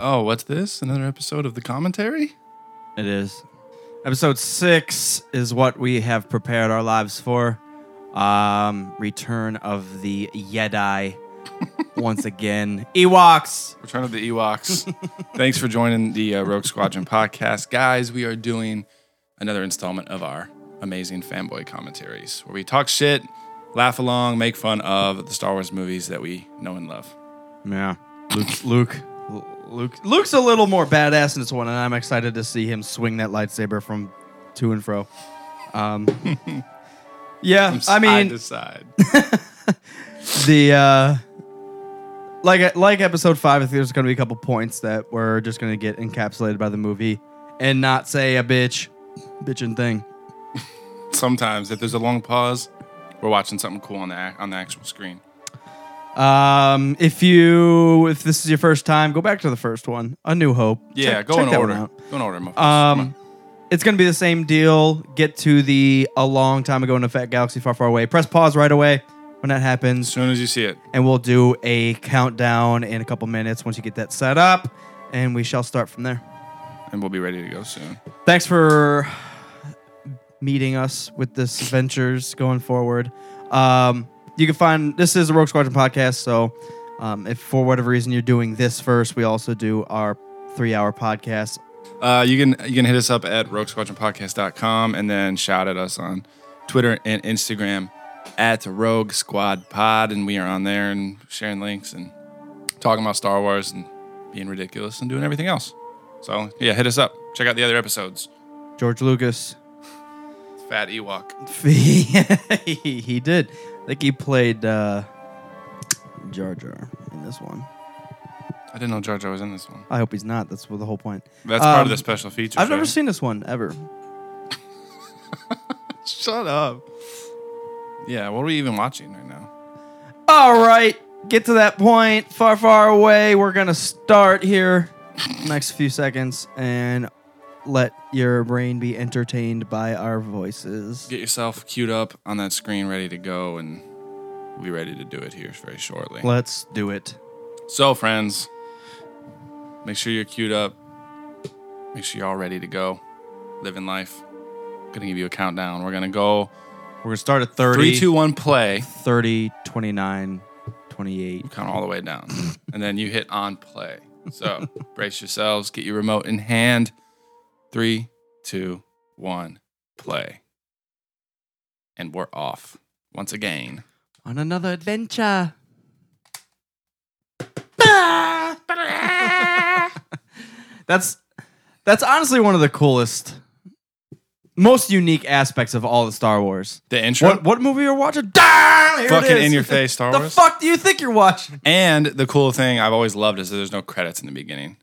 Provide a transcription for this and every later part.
Oh, what's this? Another episode of the commentary? It is. Episode six is what we have prepared our lives for. Um, return of the Jedi once again. Ewoks. Return of the Ewoks. Thanks for joining the uh, Rogue Squadron podcast. Guys, we are doing another installment of our amazing fanboy commentaries where we talk shit, laugh along, make fun of the Star Wars movies that we know and love. Yeah. Luke. Luke. Luke. Luke's a little more badass in this one, and I'm excited to see him swing that lightsaber from to and fro. Um, yeah, From I side mean, to side. the uh like like episode five, I think there's gonna be a couple points that we're just gonna get encapsulated by the movie and not say a bitch bitchin' thing. Sometimes, if there's a long pause, we're watching something cool on the on the actual screen. Um if you if this is your first time, go back to the first one. A New Hope. Yeah, Check- go check in order. Go in order. mofos. Come Um it's gonna be the same deal. Get to the a long time ago in a fat galaxy far, far away. Press pause right away when that happens. as soon as you see it. and we'll do a countdown in a couple minutes once you get that set up, and we shall start from there. and we'll be ready to go soon. Thanks for meeting us with this ventures going forward. Um, you can find this is a Rogue Squadron podcast, so um, if for whatever reason you're doing this first, we also do our three-hour podcast. Uh, you can you can hit us up at roguesquadronpodcast.com and then shout at us on Twitter and Instagram at Rogue Squad Pod, and we are on there and sharing links and talking about Star Wars and being ridiculous and doing everything else. So yeah, hit us up. Check out the other episodes. George Lucas, Fat Ewok. he did. I think he played uh, Jar Jar in this one. I didn't know Jar Jar was in this one. I hope he's not. That's the whole point. That's part of Um, the special feature. I've never seen this one ever. Shut up. Yeah, what are we even watching right now? All right, get to that point. Far, far away. We're gonna start here. Next few seconds, and let your brain be entertained by our voices. Get yourself queued up on that screen, ready to go, and we'll be ready to do it here very shortly. Let's do it. So, friends, make sure you're queued up. Make sure you're all ready to go. Living life. Gonna give you a countdown. We're gonna go We're gonna start at 30, three, two, one, play. 30, 29, 28. Count all the way down, and then you hit on play. So brace yourselves. Get your remote in hand. Three, two, one, play. And we're off once again. On another adventure. that's that's honestly one of the coolest, most unique aspects of all the Star Wars. The intro. What what movie you're watching? Ah, here it Fucking is. in your face, Star the Wars. The fuck do you think you're watching? And the cool thing I've always loved is that there's no credits in the beginning.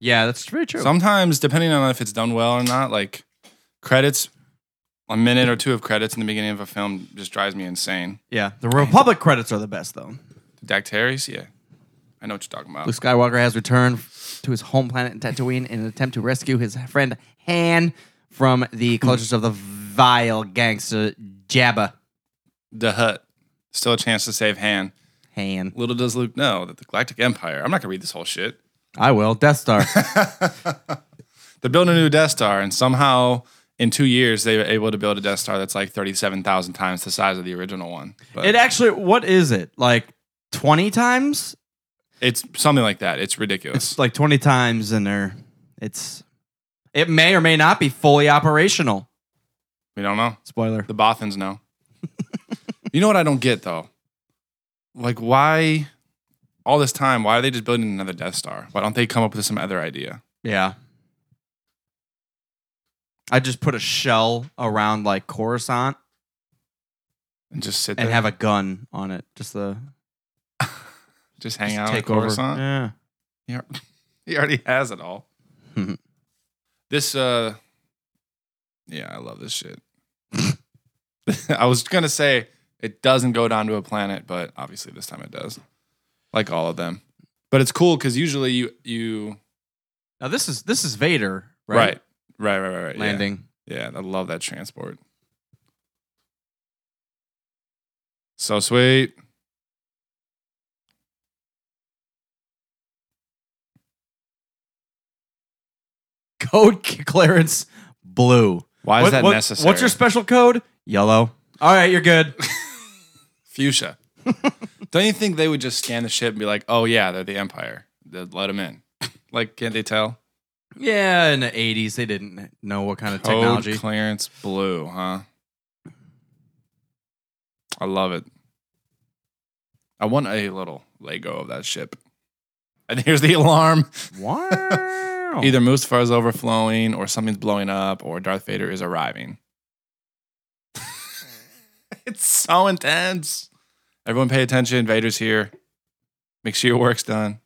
Yeah, that's very true. Sometimes, depending on if it's done well or not, like credits, a minute or two of credits in the beginning of a film just drives me insane. yeah, the Republic credits are the best though. Dactaries, yeah. I know what you're talking about. Luke Skywalker has returned to his home planet Tatooine in an attempt to rescue his friend Han from the clutches of the vile gangster Jabba. The Hutt. Still a chance to save Han. Han. Little does Luke know that the Galactic Empire, I'm not going to read this whole shit. I will. Death Star. They're building a new Death Star, and somehow in two years they were able to build a Death Star that's like 37,000 times the size of the original one. But it actually, what is it? Like 20 times? it's something like that. It's ridiculous. It's like 20 times and they're, it's, it may or may not be fully operational. we don't know. Spoiler. The Bothans know. you know what I don't get though? Like why all this time, why are they just building another Death Star? Why don't they come up with some other idea? Yeah. I just put a shell around like Coruscant And just sit there and have a gun on it. Just the just hang just out take at Coruscant? over. Yeah. He, he already has it all. this uh yeah, I love this shit. I was gonna say it doesn't go down to a planet, but obviously this time it does. Like all of them. But it's cool because usually you you Now this is this is Vader, right? right. Right, right, right, right. Landing. Yeah, I love that transport. So sweet. Code clearance blue. Why is What- that what- necessary? What's your special code? Yellow. All right, you're good. fuchsia? Don't you think they would just scan the ship and be like, "Oh yeah, they're the Empire. They'd let them in." like, can't they tell? yeah, in the 80s, they didn't know what kind of Code technology. clearance blue, huh? I love it. I want a little Lego of that ship. And here's the alarm. wow. Either Mustafar is overflowing, or something's blowing up, or Darth Vader is arriving. it's so intense. Everyone pay attention. Vader's here. Make sure your work's done.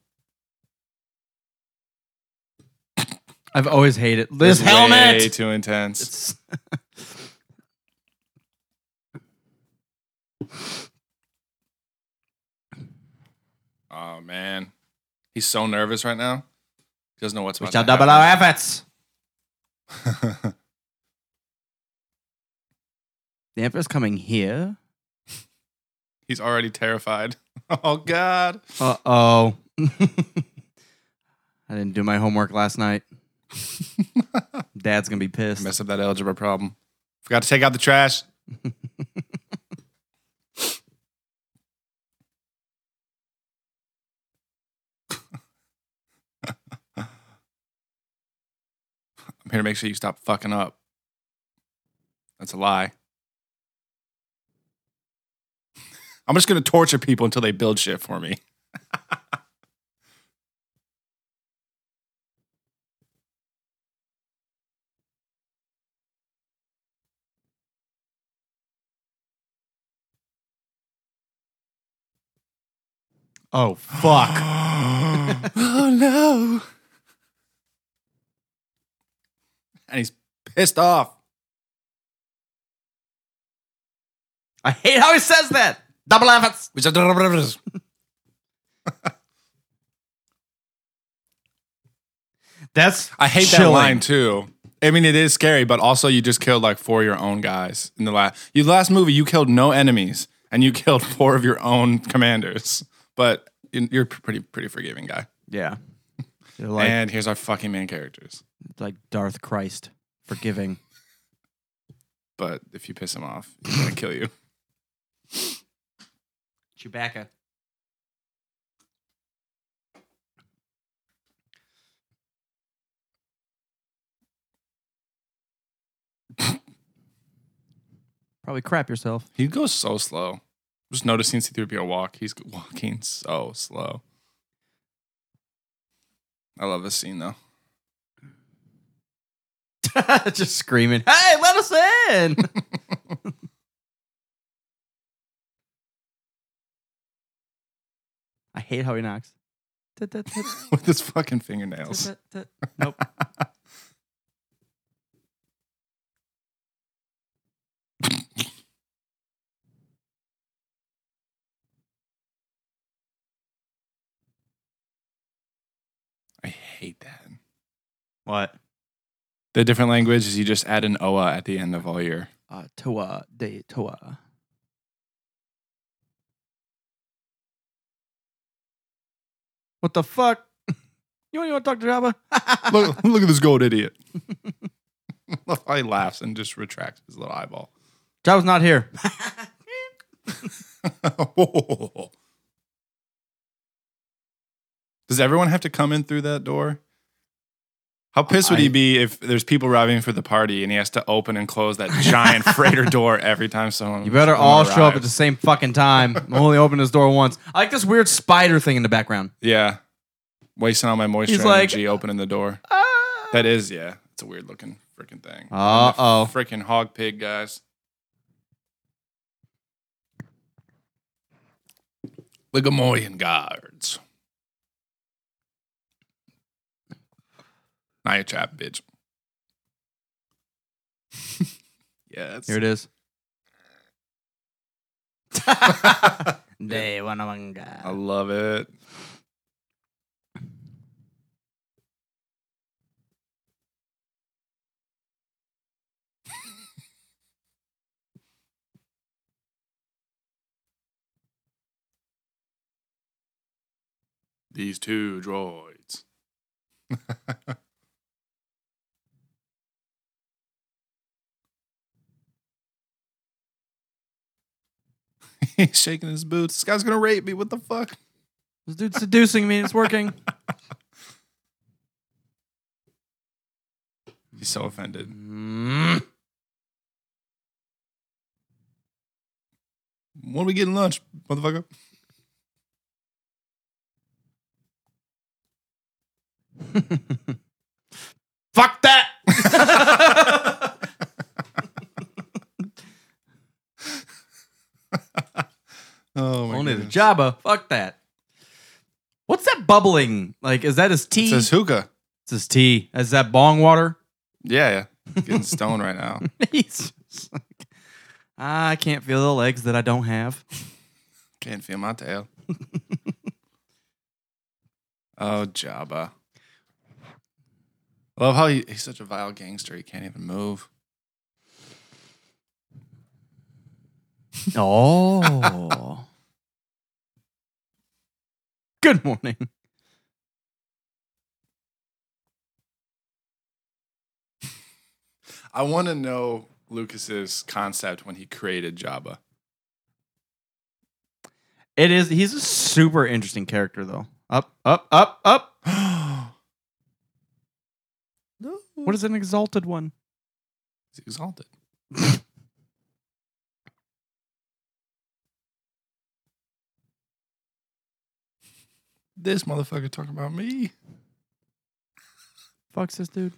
I've always hated this It's helmet. Way too intense. Oh man, he's so nervous right now. He doesn't know what's we about shall to double our efforts. The Emperor's coming here. He's already terrified. Oh god. Uh oh. I didn't do my homework last night. Dad's gonna be pissed. Mess up that algebra problem. Forgot to take out the trash. I'm here to make sure you stop fucking up. That's a lie. I'm just going to torture people until they build shit for me. Oh fuck. oh no. And he's pissed off. I hate how he says that. Double efforts. That's I hate that chilling. line too. I mean, it is scary, but also you just killed like four of your own guys in the last. You last movie, you killed no enemies, and you killed four of your own commanders. But you- you're a pretty pretty forgiving guy. Yeah. Like and here's our fucking main characters. like Darth Christ, forgiving. But if you piss him off, he's gonna kill you. Chewbacca. Probably crap yourself. He goes so slow. Just noticing C3PO walk. He's walking so slow. I love this scene though. Just screaming, "Hey, let us in!" Hate how he knocks. Tut, tut, tut, With his fucking fingernails. tut, tut. Nope. I hate that. What? The different language is you just add an oa at the end of all your. Uh, Toa de Toa. What the fuck? You want, you want to talk to Jabba? Look, look at this gold idiot. He laughs and just retracts his little eyeball. Jabba's not here. Does everyone have to come in through that door? How pissed would he be if there's people arriving for the party and he has to open and close that giant freighter door every time someone? You better someone all show up at the same fucking time. I'm only opening this door once. I like this weird spider thing in the background. Yeah, wasting all my moisture He's like- energy opening the door. Ah. That is, yeah, it's a weird looking freaking thing. Uh-oh. freaking hog pig guys. The Gamorrean guards. Now you trap, bitch. yes. Here it is. Day one guy. I love it. These two droids. He's shaking his boots. This guy's gonna rape me. What the fuck? This dude's seducing me. It's working. He's so offended. Mm. When are we getting lunch, motherfucker? Fuck that. Oh my Only the goodness. Jabba. Fuck that. What's that bubbling? Like, is that his It tea? says hookah. it's his tea. Is that bong water? Yeah, yeah. Getting stoned right now. He's just like, ah, I can't feel the legs that I don't have. Can't feel my tail. oh, Jabba. I love how he, he's such a vile gangster. He can't even move. Oh. Good morning. I want to know Lucas's concept when he created Jabba. It is. He's a super interesting character, though. Up, up, up, up. no. What is an exalted one? He's exalted. this motherfucker talking about me. Fuck this dude.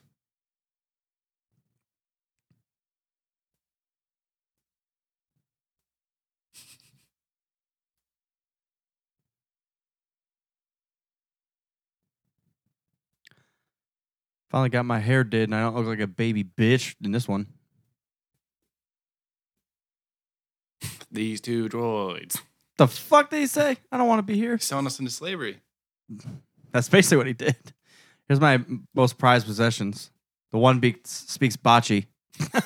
Finally got my hair did, and I don't look like a baby bitch in this one. These two droids. The fuck they say? I don't want to be here. He's selling us into slavery. That's basically what he did. Here's my most prized possessions. The one be- speaks bocce.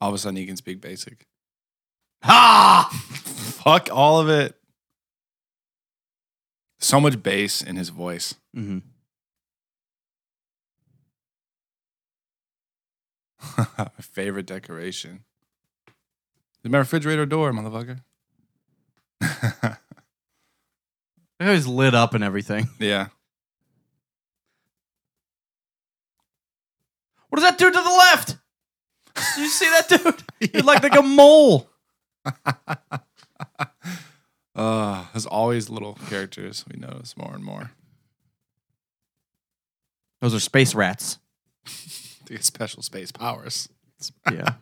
All of a sudden, he can speak basic. Ha! Fuck all of it. So much bass in his voice. hmm my favorite decoration. Is my refrigerator door, motherfucker? It was lit up and everything. yeah. What does that dude to the left? Did you see that dude? He looked like a mole. Uh, there's always little characters we notice more and more. Those are space rats. They get special space powers. Yeah.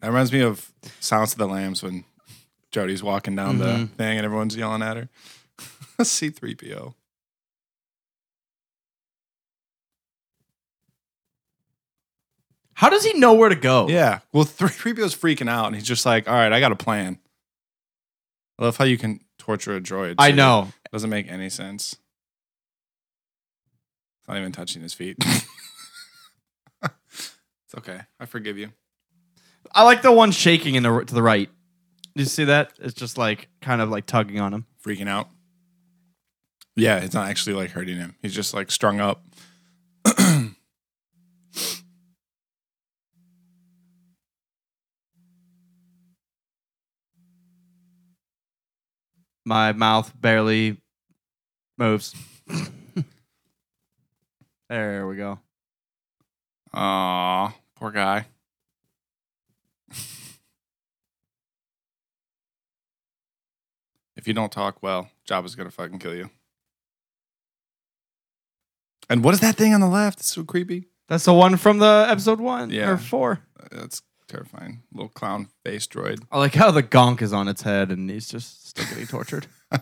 That reminds me of Silence of the Lambs when Jody's walking down the Mhm. thing and everyone's yelling at her. C3PO. How does he know where to go? Yeah. Well, 3PO's freaking out and he's just like, all right, I got a plan. I love how you can torture a droid. I too. know. Doesn't make any sense. It's not even touching his feet. it's okay. I forgive you. I like the one shaking in the to the right. Did you see that? It's just like kind of like tugging on him. Freaking out. Yeah, it's not actually like hurting him. He's just like strung up. My mouth barely moves. there we go. Aw, poor guy. You don't talk well, Jabba's gonna fucking kill you. And what is that thing on the left? It's so creepy. That's the one from the episode one Yeah. or four. Uh, that's terrifying. Little clown face droid. I like how the gonk is on its head and he's just still getting tortured.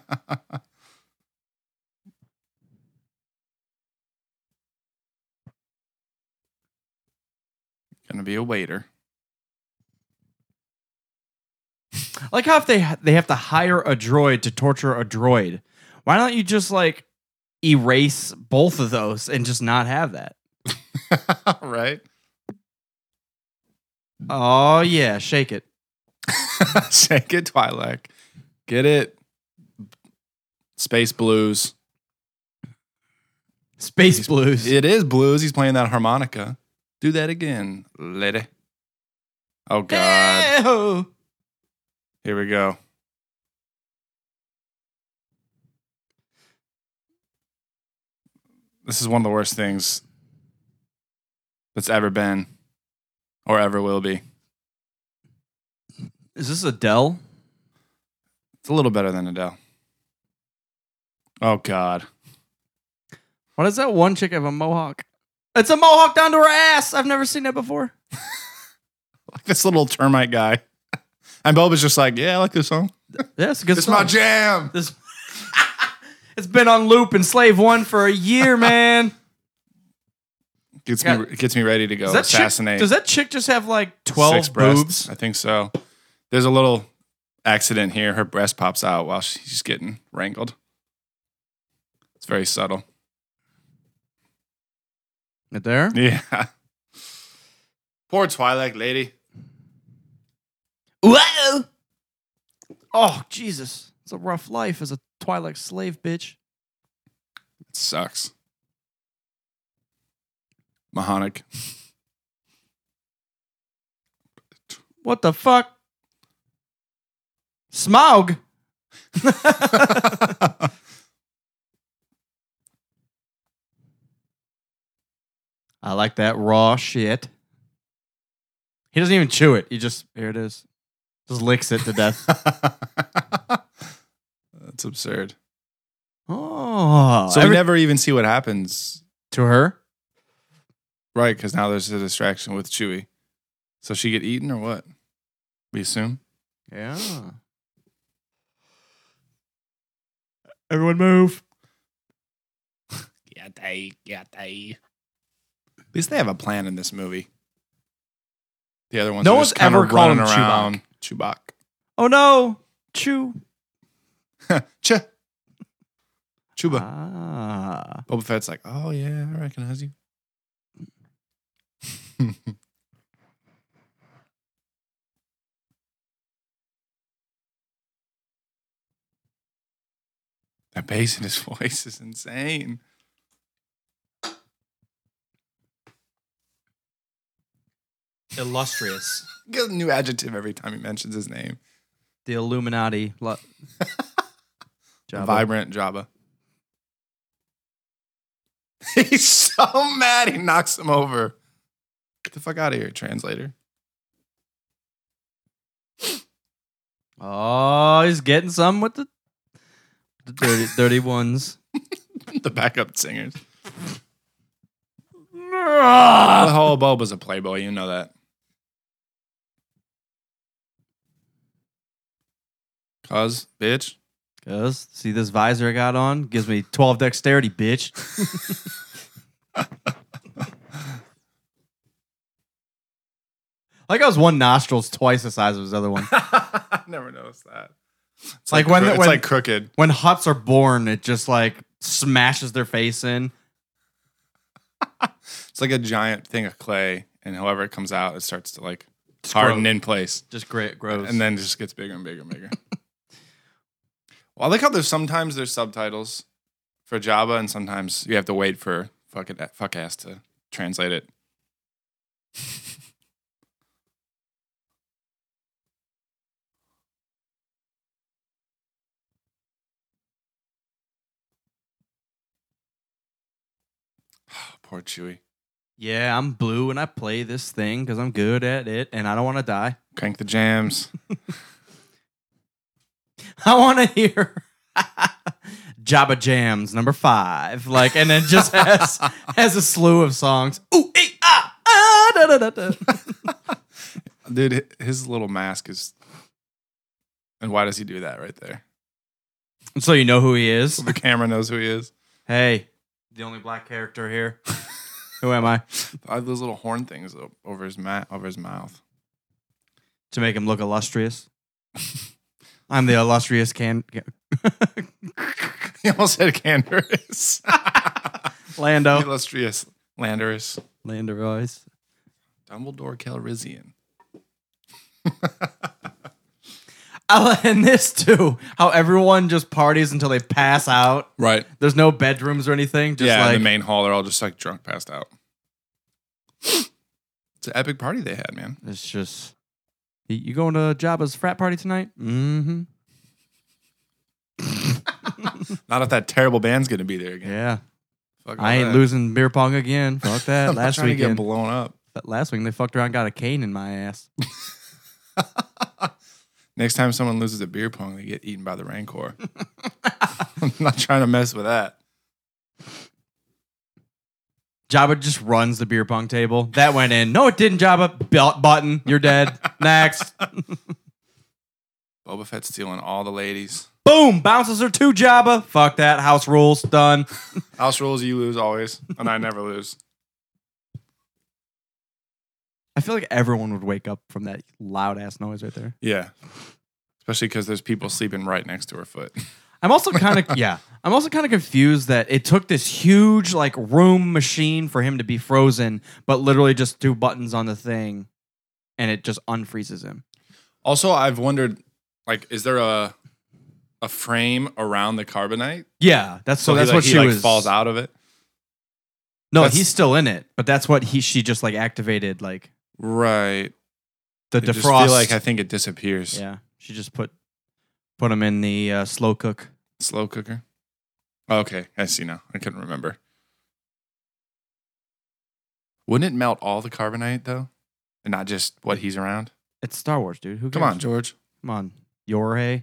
Gonna be a waiter. I like how if they they have to hire a droid to torture a droid, why don't you just like erase both of those and just not have that? right? Oh yeah, shake it. Shake it, Twi'lek. Get it Space blues. Space Blues. It is blues. He's playing that harmonica. Do that again, lady. Oh God. Ew. Here we go. This is one of the worst things that's ever been or ever will be. Is this Adele? It's a little better than Adele. Oh God. Why does that one chick have a mohawk? It's a mohawk down to her ass. I've never seen that before. Like this little termite guy. And Boba's just like, yeah, I like this song. It's a good It's song. my jam. This it's been on loop in Slave One for a year, man. Gets me gets me ready to go Does that assassinate. chick, does that chick just have like twelve six breasts. boobs? I think so. There's a little accident here. Her breast pops out while she's getting wrangled. It's very subtle. Right there. Yeah. Poor Twi'lek lady. Whoa! Oh Jesus! It's a rough life as a Twi'lek slave, bitch. It sucks. Mahonic. What the fuck? Smaug. I like that raw shit. He doesn't even chew it. He just here it is. Just licks it to death. That's absurd. Oh, So every- we never even see what happens, to her. right? Because now there's a distraction with Chewie. So she get eaten or what? We assume. Yeah. Everyone move. Yeah, they, yeah, they. At least they have a plan in this movie. The other ones, No are one's just kinda ever called running him Chewbacca. around. Chewbacca. Oh no. Chew. Ch. Chuba. Ah. Boba Fett's like, oh yeah, I recognize you. that bass in his voice is insane. Illustrious. Get a new adjective every time he mentions his name. The Illuminati. Lo- Jabba. Vibrant Jabba. He's so mad he knocks him over. Get the fuck out of here, translator. Oh, he's getting some with the, the dirty, dirty ones. the backup singers. The whole bulb was a playboy, you know that. Cause, bitch. Cause see this visor I got on gives me twelve dexterity, bitch. like I was one nostril's twice the size of his other one. I never noticed that. It's Like when cro- the- it's when- like crooked. When Hutts are born, it just like smashes their face in. It's like a giant thing of clay, and however it comes out, it starts to like Just harden in place, Just great, gross. and then it just gets bigger and bigger and bigger. Well, I like how there's sometimes there's subtitles for Jabba, and sometimes you have to wait for fuck it, fuck ass to translate it. Poor Chewie. yeah, I'm blue and I play this thing because I'm good at it and I don't want to die. Crank the jams. I want to hear Jabba Jams number five, like, and then just has has a slew of songs. Ooh, ee, ah, ah, da, da, da, da. Dude, hi- his little mask is. And why does he do that right there? so you know who he is. So the camera knows who he is. Hey, the only black character here. who am I? I have those little horn things over his ma- over his mouth. To make him look illustrious. I'm the illustrious can. He almost said Canderous. Lando. Illustrious Landerus. Lando Royce. Dumbledore Calrissian. and this too. How everyone just parties until they pass out. Right. There's no bedrooms or anything. Just yeah, in the main hall, they're all just like drunk, passed out. It's an epic party they had, man. it's just. You going to Jabba's frat party tonight? Mm-hmm. Not if that terrible band's gonna be there again. Yeah. Fuck all I ain't that. losing beer pong again. Fuck that. I'm not Last trying to get weekend. blown up. But last week they fucked around, got a cane in my ass. Next time someone loses a beer pong, they get eaten by the rancor. I'm not trying to mess with that. Jabba just runs the beer pong table. That went in. No, it didn't, Jabba. Belt button. You're dead. Next. Boba Fett's stealing all the ladies. Boom. Bounces her to Jabba. Fuck that. House rules. Done. House rules, you lose always, and I never lose. I feel like everyone would wake up from that loud ass noise right there. Yeah. Especially because there's people sleeping right next to her foot. I'm also kind of yeah. I'm also kind of confused that it took this huge like room machine for him to be frozen, but literally just two buttons on the thing, and it just unfreezes him. Also, I've wondered, like, is there a a frame around the carbonite? Yeah, that's so. he, that's like, what he, she like, was. falls out of it. No, That's- he's still in it, but that's what he she just like activated like Right. the defrost. feel like I think it disappears. yeah, she just put put them in the uh, slow cook. Slow cooker. Oh, okay, I see now. I couldn't remember. Wouldn't it melt all the carbonite though, and not just what he's around? It's Star Wars, dude. Who Come cares? on, George. come on, Yorhe.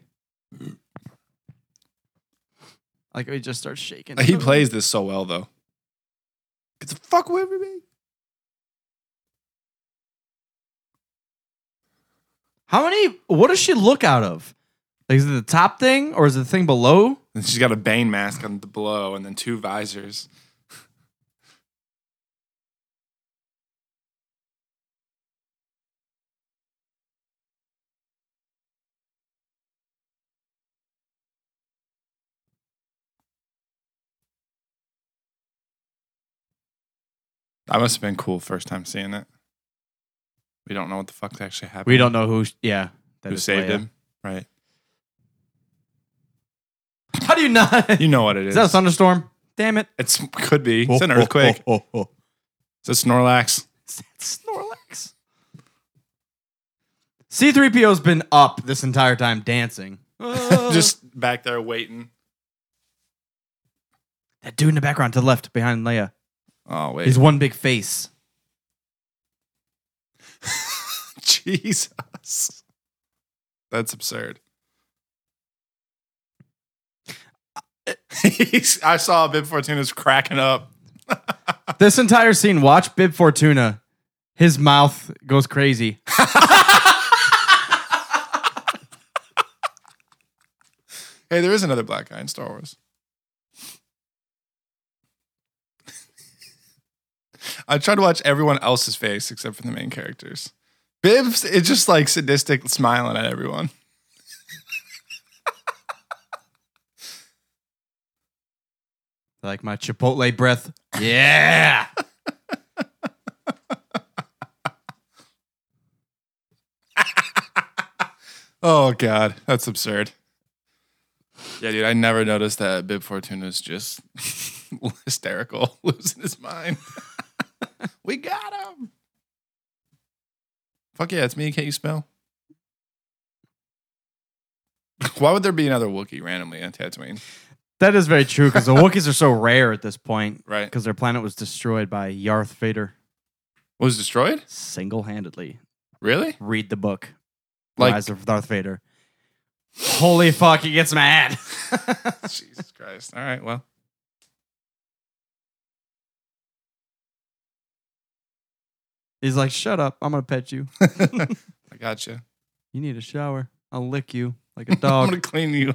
Like he just starts shaking. He plays this so well though. Get the fuck away from me. How many? What does she look out of? Like, is it the top thing or is it the thing below? And she's got a Bane mask on the below, and then two visors. That must have been cool first time seeing it. We don't know what the fuck's actually happened. We don't know who. Yeah, that who is saved Leia. him. Right. How do you not? You know what it is is. that a thunderstorm? Damn it! It's could be. It's an oh, oh, earthquake. Oh, oh, oh. It's a Snorlax. Is that Snorlax. C3PO's been up this entire time dancing. Uh. Just back there waiting. that dude in the background to the left behind Leia. Oh wait. He's one big face. Jesus. That's absurd. He's, I saw Bib Fortuna's cracking up. This entire scene, watch Bib Fortuna. His mouth goes crazy. Hey, there is another black guy in Star Wars. I tried to watch everyone else's face except for the main characters. Bib's it's just like sadistic smiling at everyone. Like my Chipotle breath. Yeah. Oh god, that's absurd. Yeah, dude, I never noticed that Bib Fortuna's just hysterical, losing his mind. we got him. Fuck yeah, it's me. Can't you spell? Why would there be another Wookiee randomly on Tatooine? That is very true because the Wookiees are so rare at this point Right. because their planet was destroyed by Yarth Vader Was destroyed? single handedly. Really? Read the book, Like Rise of Darth Vader. Holy fuck, he gets mad. Jesus Christ. All right, well. He's like, shut up. I'm going to pet you. I got you. You need a shower. I'll lick you like a I'm dog. gonna clean you.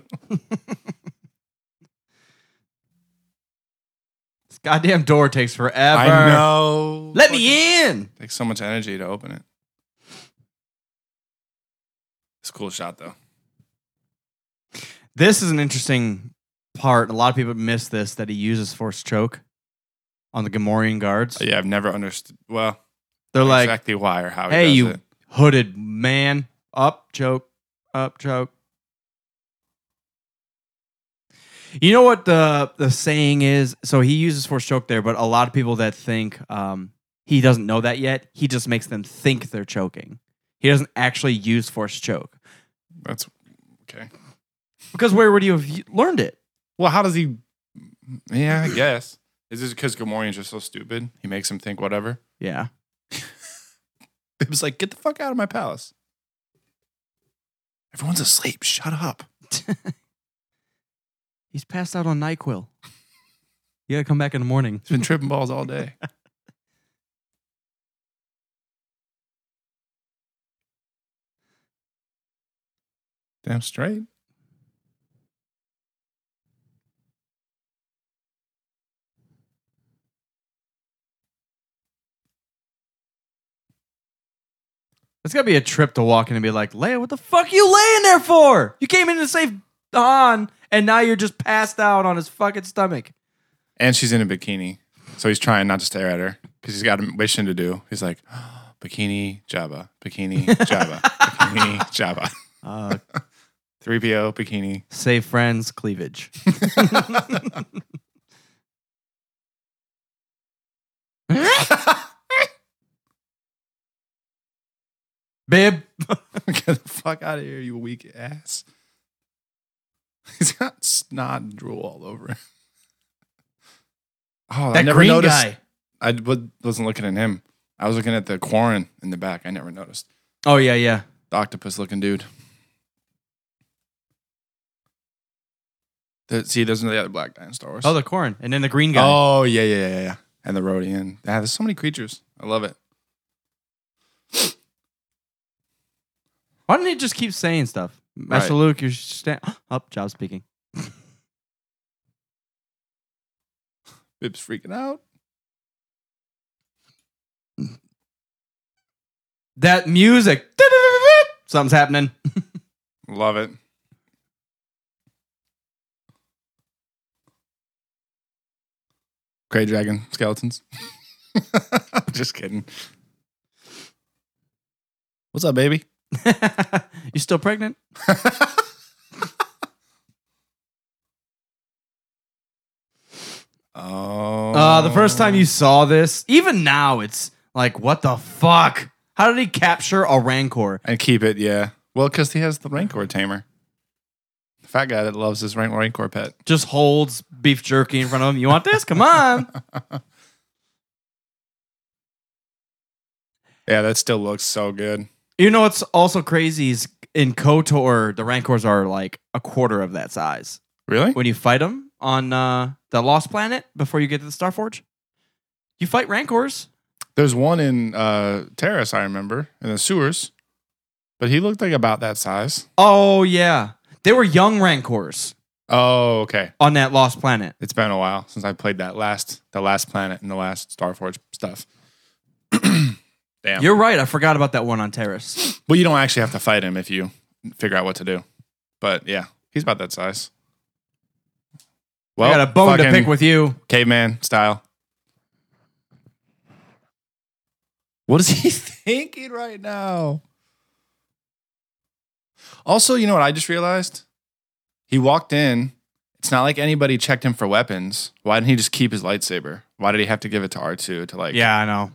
This goddamn door takes forever. I know. Let me in. Takes so much energy to open it. It's a cool shot though. This is an interesting part. A lot of people miss this that he uses Force Choke on the Gamorrean guards. Yeah, I've never understood. Well, They're like, exactly why or how. hey, he does you It. hooded man. Up, choke. Up, choke. You know what the the saying is? So he uses force choke there, but a lot of people that think um, he doesn't know that yet, he just makes them think they're choking. He doesn't actually use force choke That's okay. because where would you have learned it? Well, how does he? Yeah, I guess. Is this because Gamorrean's just so stupid? He makes him think whatever. Yeah, It was like, get the fuck out of my palace. Everyone's asleep. Shut up. he's passed out on Nyquil. You gotta come back in the morning. He's been tripping balls all day. Damn straight. It's gotta be a trip to walk in and be like, Leia, what the fuck are you laying there for? You came in to save Han, and now you're just passed out on his fucking stomach. And she's in a bikini. So he's trying not to stare at her because he's got a mission to do. He's like, bikini, Jabba, bikini, Jabba, bikini, Jabba. Uh, 3PO, bikini. save friends, cleavage. Bib. Get the fuck out of here, you weak ass. He's got snot and drool all over him. Oh, I That never green noticed. guy. I w- wasn't looking at him. I was looking at the Quarren in the back. I never noticed. Oh yeah, yeah. The octopus looking dude. The, see, there's the other black guy in Star Wars. Oh, the corn, and then the green guy. Oh, yeah, yeah, yeah, yeah. And the Rodian. Yeah, there's so many creatures. I love it. Why don't you just keep saying stuff, Master Right. Luke? You're sta- oh, up. job speaking. Bib's freaking out. That music. Something's happening. Love it. Grey dragon skeletons. Just kidding. What's up, baby? you still pregnant? Oh. Uh, the first time you saw this, even now, it's like, what the fuck? How did he capture a rancor? and keep it, yeah. Well, because he has the Rancor tamer. The fat guy that loves his Ran- Rancor pet. Just holds beef jerky in front of him. You want this? Come on. Yeah, that still looks so good. You know what's also crazy is in KOTOR, the rancors are like a quarter of that size. Really? When you fight them on uh, the Lost Planet before you get to the Starforge, you fight rancors. There's one in uh, Taris, I remember, in the sewers, but he looked like about that size. Oh, yeah. They were young rancors Oh, okay. on that Lost Planet. It's been a while since I played that last, the last planet and the last Starforge stuff. Damn. You're right. I forgot about that one on Taris. well, you don't actually have to fight him if you figure out what to do. But yeah, he's about that size. Well, I got a bone to pick with you. caveman style. What is he thinking right now? Also, you know what I just realized? He walked in. It's not like anybody checked him for weapons. Why didn't he just keep his lightsaber? Why did he have to give it to R2 to like Yeah, I know.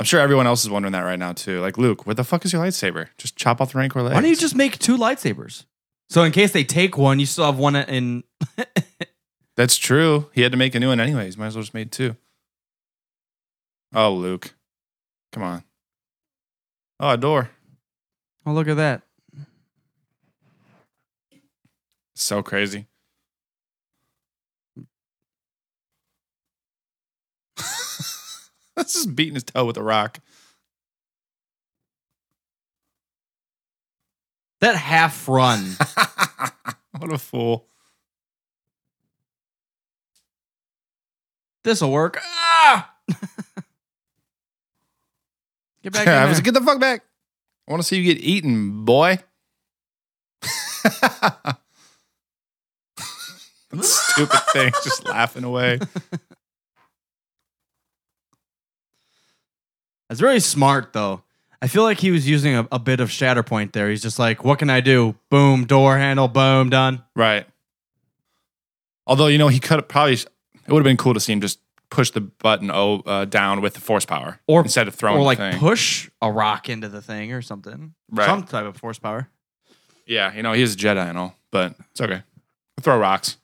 I'm sure everyone else is wondering that right now too. Like, Luke, what the fuck is your lightsaber? Just chop off the Rancor legs. Why don't you just make two lightsabers? So in case they take one, you still have one in. That's true. He had to make a new one anyways. Might as well just made two. Oh, Luke. Come on. Oh, a door. Oh, look at that. So crazy. Just beating his toe with a rock. That half run. what a fool. This'll work. Ah! Get back I was there. get the fuck back. I want to see you get eaten, boy. Stupid thing, just laughing away. That's very smart, though. I feel like he was using a, a bit of Shatterpoint there. He's just like, what can I do? Boom, door handle, boom, done. Right. Although you know he could probably it would have been cool to see him just push the button O uh, down with the force power, Or- instead of throwing or like thing. push a rock into the thing or something. Right. Some type of force power. Yeah, you know he's a Jedi and all, but it's okay. throw rocks,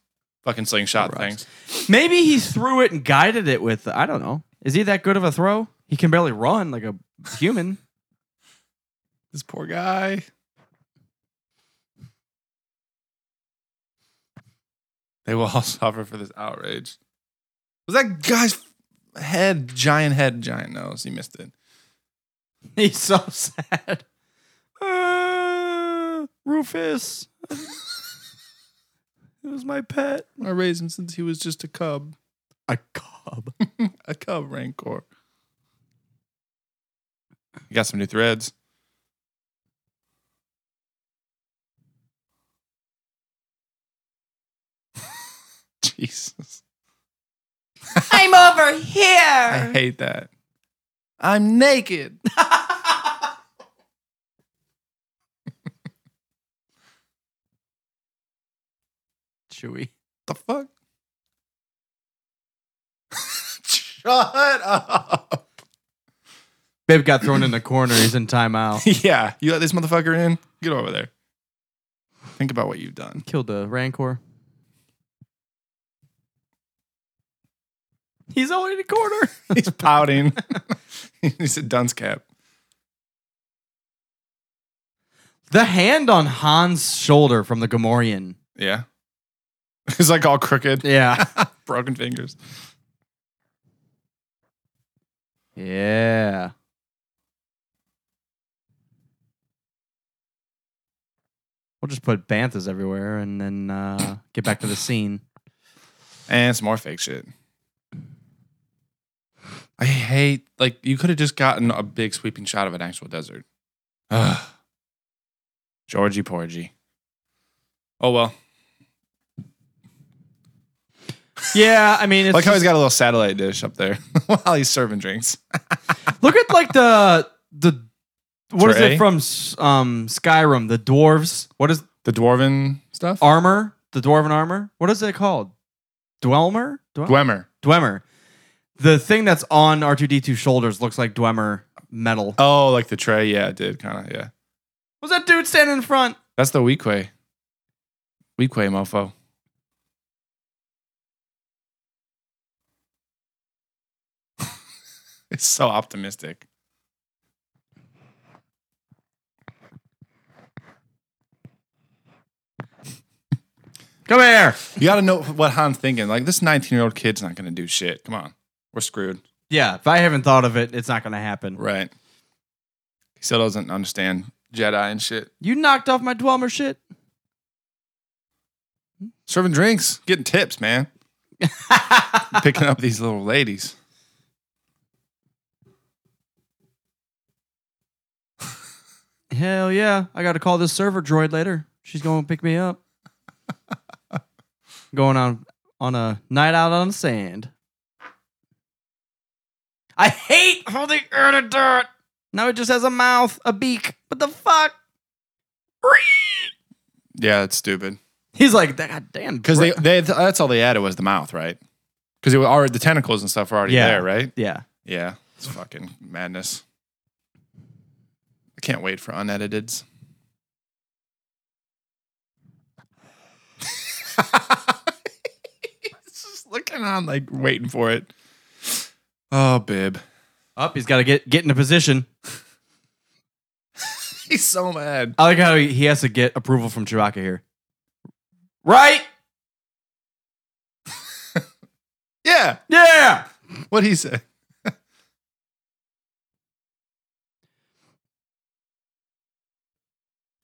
fucking slingshot things. Maybe he threw it and guided it with. I don't know. Is he that good of a throw? He can barely run like a human. This poor guy. They will all suffer for this outrage. Was that guy's head giant head, giant nose? He missed it. He's so sad. Uh, Rufus. it was my pet. I raised him since he was just a cub. A cub. a cub rancor. You got some new threads. Jesus. I'm over here. I hate that. I'm naked. Chewy. the fuck? Shut up. Babe got thrown in the corner. He's in timeout. yeah, you let this motherfucker in? Get over there. Think about what you've done. Killed the Rancor. He's already in the corner. He's pouting. He's a dunce cap. The hand on Han's shoulder from the Gamorrean. Yeah. He's like all crooked, Yeah. broken fingers. yeah. We'll just put banthas everywhere and then uh, get back to the scene. And some more fake shit. I hate like you could have just gotten a big sweeping shot of an actual desert. Ugh. Georgie Porgy. Oh well. Yeah, I mean, it's like how he's got a little satellite dish up there while he's serving drinks. look at like the the what is it from um Skyrim? The dwarves. What is The dwarven stuff? armor? The dwarven armor. What is it called? Dwelmer. Dwel- Dwemer. Dwemer. The thing that's on R two D 2s shoulders looks like Dwemer metal. Oh, like the tray. Yeah, it did kind of. Yeah. Was that dude standing in front? That's the Weequay. Weequay mofo. it's so optimistic. Come here. You got to know what Han's thinking. Like, this 19 year old kid's not going to do shit. Come on. We're screwed. Yeah, if I haven't thought of it, it's not going to happen. Right. He still doesn't understand Jedi and shit. You knocked off my Dwemer shit. Serving drinks, getting tips, man. Picking up these little ladies. Hell yeah! I got to call this server droid later. She's going to pick me up. going on on a night out on the sand. I hate how they added that. Now it just has a mouth, a beak. What the fuck? Yeah, it's stupid. He's like, God damn. Because they, they, that's all they added was the mouth, right? Because it was already the tentacles and stuff were already Yeah. there, right? yeah. Yeah, it's fucking madness. I can't wait for unediteds. Looking on, like waiting for it. Oh, bib. Up, he's got to get get in a position. He's so mad. I like how he, he has to get approval from Chewbacca here. Right? Yeah. Yeah. What'd he say?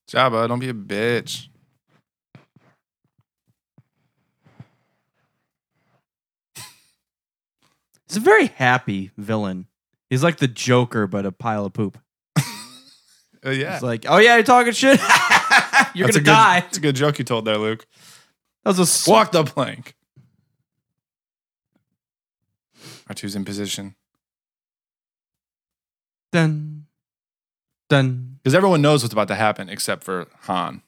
Jabba, don't be a bitch. He's a very happy villain. He's like the Joker, but a pile of poop. Uh, yeah. It's like, oh yeah, you're talking shit. you're That's a gonna good- die. That's a good joke you told there, Luke. That was a s- Walk the plank. R2's in position. dun dun. Because everyone knows what's about to happen except for Han.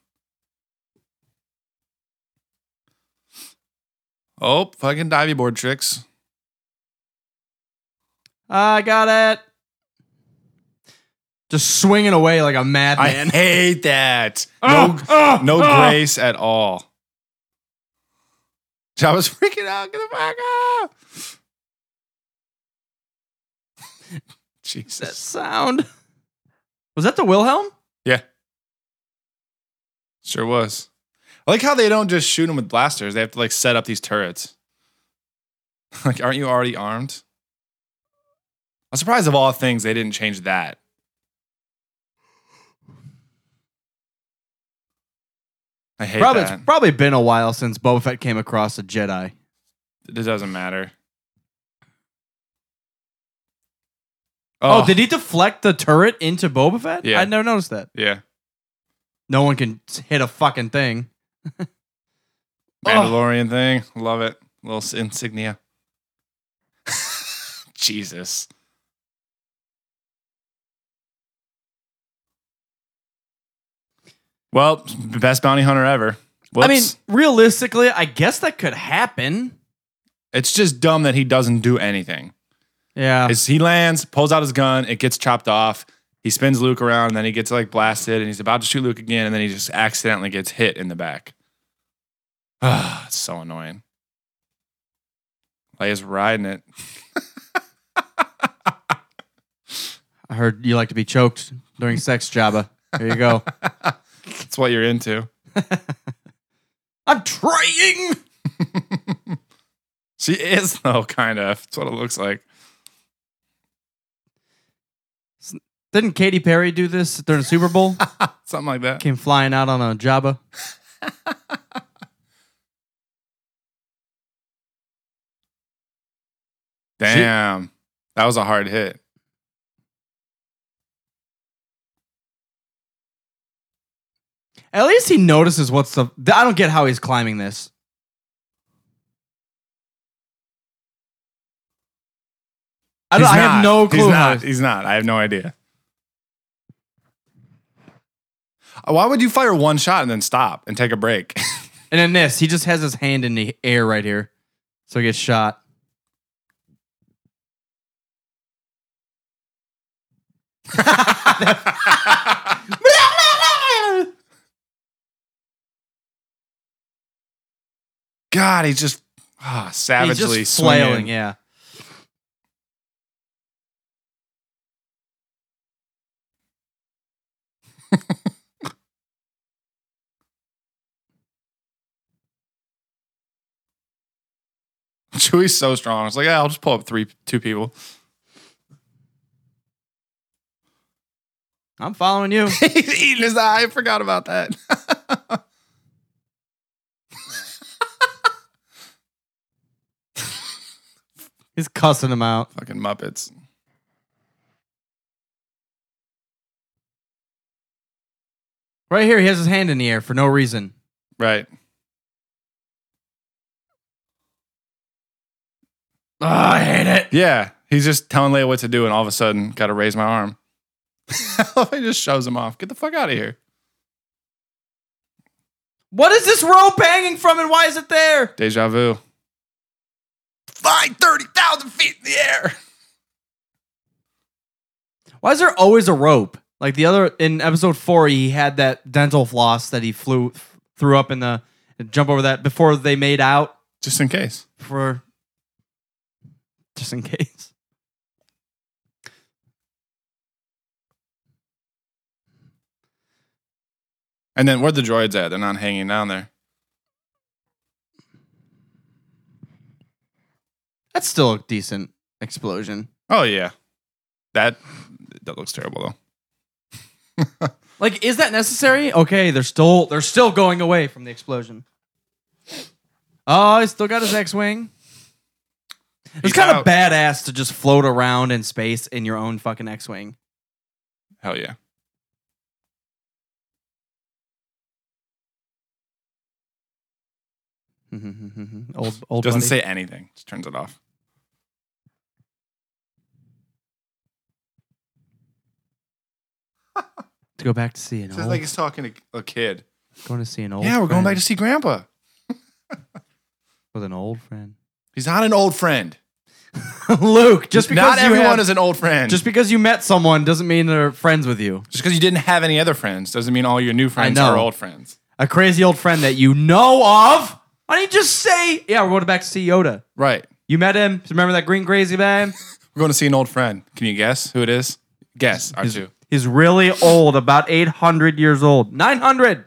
Oh, fucking divey board tricks. I got it. Just swinging away like a madman. I hate that. Oh, No, oh, no oh. grace at all. Jabba's freaking out. Get the fuck out. that Jesus. sound. Was that the Wilhelm? Yeah. Sure was. I like how they don't just shoot them with blasters. They have to like set up these turrets. like, aren't you already armed? I'm surprised of all things they didn't change that. I hate Probably that. it's probably been a while since Boba Fett came across a Jedi. It doesn't matter. Oh, oh, did he deflect the turret into Boba Fett? Yeah. I never noticed that. yeah. No one can hit a fucking thing. Mandalorian thing. Love it. Little insignia. Jesus. Well, best bounty hunter ever. Whoops. I mean, realistically, I guess that could happen. it's just dumb that he doesn't do anything. Yeah. It's, he lands, pulls out his gun, it gets chopped off. He spins Luke around, and then he gets like blasted, and he's about to shoot Luke again, and then he just accidentally gets hit in the back. Ah, it's so annoying. Leia's riding it. I heard you like to be choked during sex, Jabba. Here you go. That's what you're into. I'm trying. She is though, kind of. That's what it looks like. Didn't Katy Perry do this during the Super Bowl? Something like that. Came flying out on a Jabba. Damn. That was a hard hit. At least he notices what's the. I don't get how he's climbing this. I, don't, I have no clue. He's not. He's not. I have no idea. Uh, Why would you fire one shot and then stop and take a break? And then this, he just has his hand in the air right here, so he gets shot. God, he's just ah, He's savagely just flailing. Yeah. Chewie's so strong. It's like, yeah, I'll just pull up three, two people. I'm following you. he's eating his eye. I forgot about that. He's cussing him out. Fucking Muppets. Right here, he has his hand in the air for no reason. Right. Oh, I hate it. Yeah. He's just telling Leia what to do, and all of a sudden, got to raise my arm. he just shows him off. Get the fuck out of here. What is this rope hanging from, and why is it there? Deja vu. Flying 30,000 feet in the air. Why is there always a rope? Like the other in episode four, he had that dental floss that he flew threw up in the jump over that before they made out Just in case. for just in case. And then where the droids at? They're not hanging down there. That's still a decent explosion. Oh, yeah. That that looks terrible, though. Like, is that necessary? Okay, they're still they're still going away from the explosion. Oh, he still got his X-wing. It's He's kind of badass to just float around in space in your own fucking X-wing. Hell yeah. old old Doesn't buddy. say anything. Just turns it off. to go back to see an Sounds old. like he's talking to a kid. going to see an old. yeah, we're going back friend. to see Grandpa. With an old friend. He's not an old friend. Luke, just because not you everyone have- is an old friend. just because you met someone doesn't mean they're friends with you. just because you didn't have any other friends doesn't mean all your new friends know. are old friends. A crazy old friend that you know of. Why don't you just say, yeah, we're going back to see Yoda. Right. You met him. Remember that green crazy man? We're going to see an old friend. Can you guess who it is? Guess. He's, R2. He's really old, about 800 years old. 900.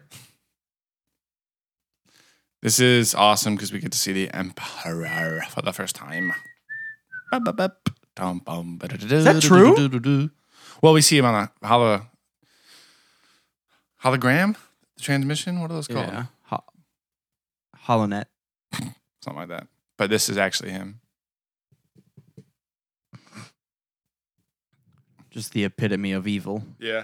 This is awesome because we get to see the Emperor for the first time. Is that true? Well, we see him on a holo, hologram, the transmission. What are those called? Yeah. Ho- Holonet. Something like that. But this is actually him. Just the epitome of evil. Yeah.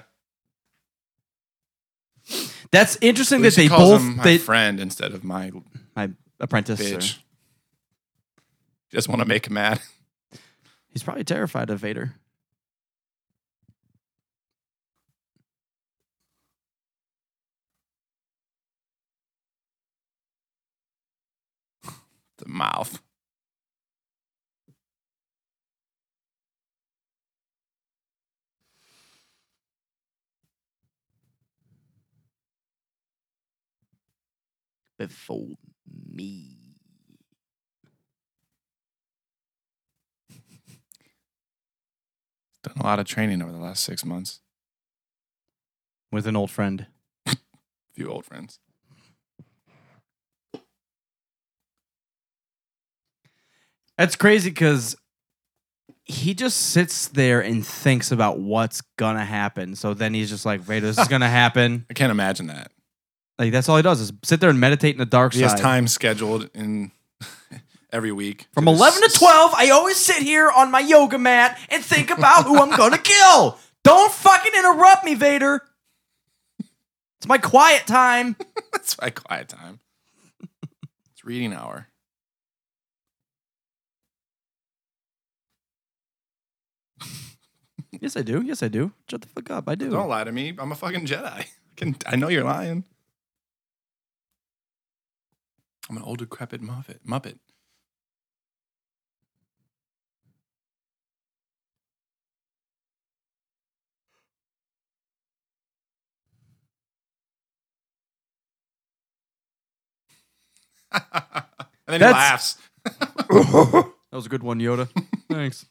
That's interesting that they calls both him my they friend instead of my my apprentice. or- bitch. Just want to make him mad. he's probably terrified of Vader. The mouth. Before me. Done a lot of training over the last six months. With an old friend. a few old friends. That's crazy because he just sits there and thinks about what's gonna happen. So then he's just like, Vader, this is gonna happen. I can't imagine that. Like that's all he does is sit there and meditate in the dark He side. has time scheduled in every week. From to 11 to 12, I always sit here on my yoga mat and think about who I'm gonna kill. Don't fucking interrupt me, Vader. It's my quiet time. That's my quiet time. It's reading hour. Yes, I do. Yes, I do. Shut the fuck up. I do. Don't lie to me. I'm a fucking Jedi. I, can, I know you're lying. I'm an old decrepit Muppet. Muppet. and then That's- he laughs. That was a good one, Yoda. Thanks.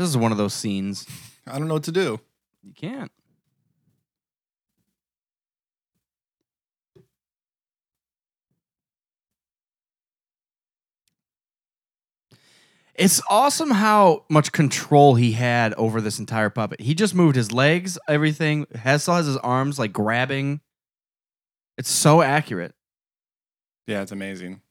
This is one of those scenes. I don't know what to do. You can't. It's awesome how much control he had over this entire puppet. He just moved his legs, everything. Hessel has his arms like grabbing. It's so accurate. Yeah, it's amazing.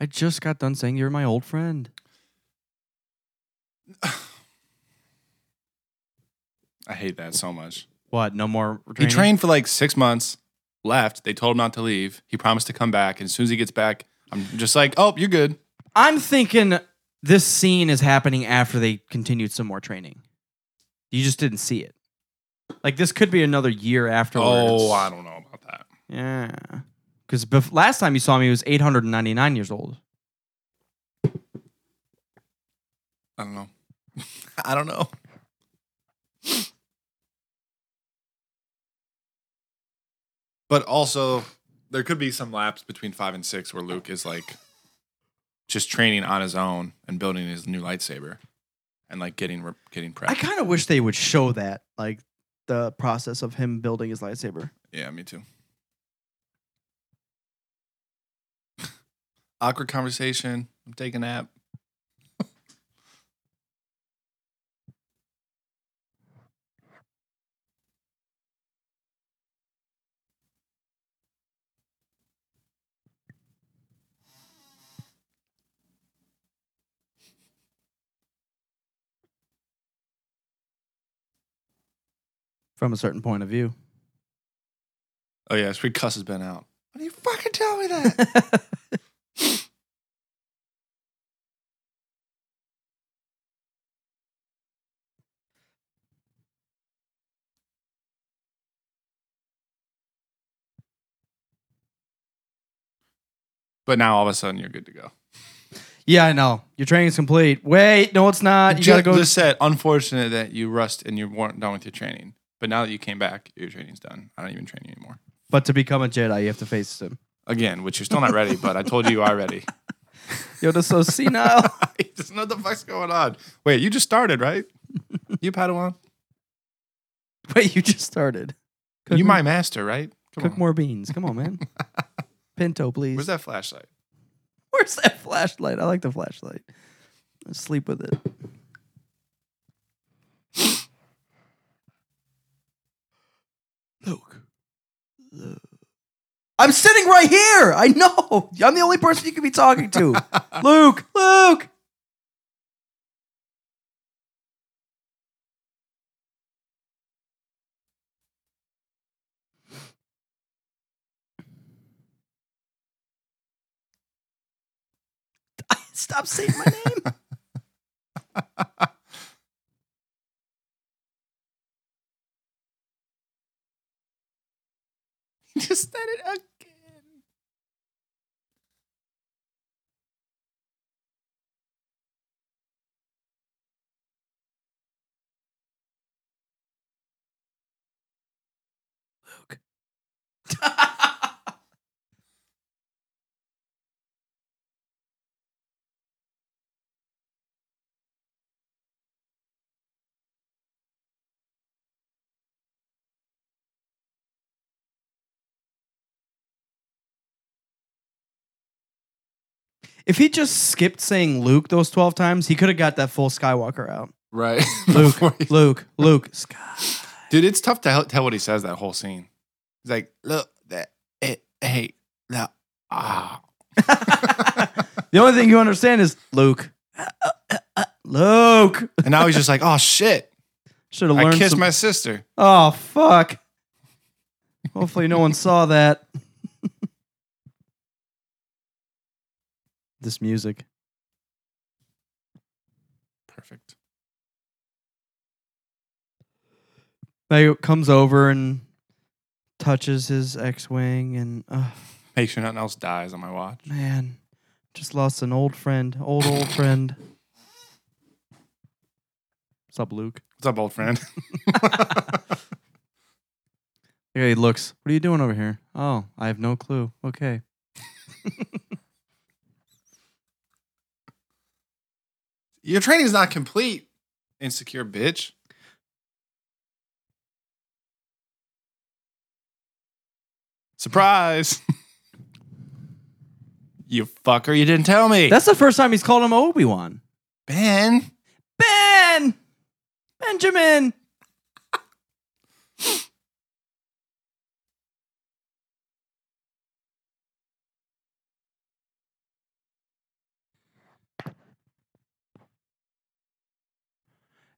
I just got done saying you're my old friend. I hate that so much. What? No more He trained for like six months, left. They told him not to leave. He promised to come back. And as soon as he gets back, I'm just like, oh, you're good. I'm thinking this scene is happening after they continued some more training. You just didn't see it. Like this could be another year afterwards. Oh, I don't know about that. Yeah. Because bef- last time you saw me, he was 899 years old. I don't know. I don't know. But also, there could be some lapse between five and six where Luke is like just training on his own and building his new lightsaber and like getting re- getting prepped. I kind of wish they would show that, like the process of him building his lightsaber. Yeah, me too. Awkward conversation. I'm taking a nap. From a certain point of view. Oh yeah, Sweet Cuss has been out. Why do you fucking tell me that? But now all of a sudden you're good to go. Yeah, I know. Your training's complete. Wait, no, it's not. You gotta go. Just said, unfortunate that you rushed and you weren't done with your training. But now that you came back, your training's done. I don't even train you anymore. But to become a Jedi, you have to face him. Again, which you're still not ready, but I told you you are ready. Yo, that's so senile. I just know what the fuck's going on. Wait, you just started, right? You Padawan? Wait, you just started. Cook you more- my master, right? Come cook on. more beans. Come on, man. Pinto, please. Where's that flashlight? Where's that flashlight? I like the flashlight. Let's sleep with it. Luke. Luke. I'm sitting right here. I know. I'm the only person you could be talking to. Luke. Luke. Stop saying my name. Just said it If he just skipped saying Luke those 12 times, he could have got that full Skywalker out. Right. Luke, he- Luke, Luke, Sky. Dude, it's tough to tell what he says that whole scene. He's like, look, that, it, hey, no, ah. the only thing you understand is Luke. Luke. And now he's just like, oh shit. Should have I kissed some- my sister. Oh fuck. Hopefully no one saw that. this music. Perfect. He comes over and touches his X-wing, and uh, Make sure nothing else dies on my watch. man, just lost an old friend, old old friend. What's up, Luke? What's up, old friend? Yeah, he looks. What are you doing over here? Oh, I have no clue. Okay. Your training's not complete, insecure bitch. Surprise. you fucker, you didn't tell me. That's the first time he's called him Obi Wan. Ben. Ben, Benjamin.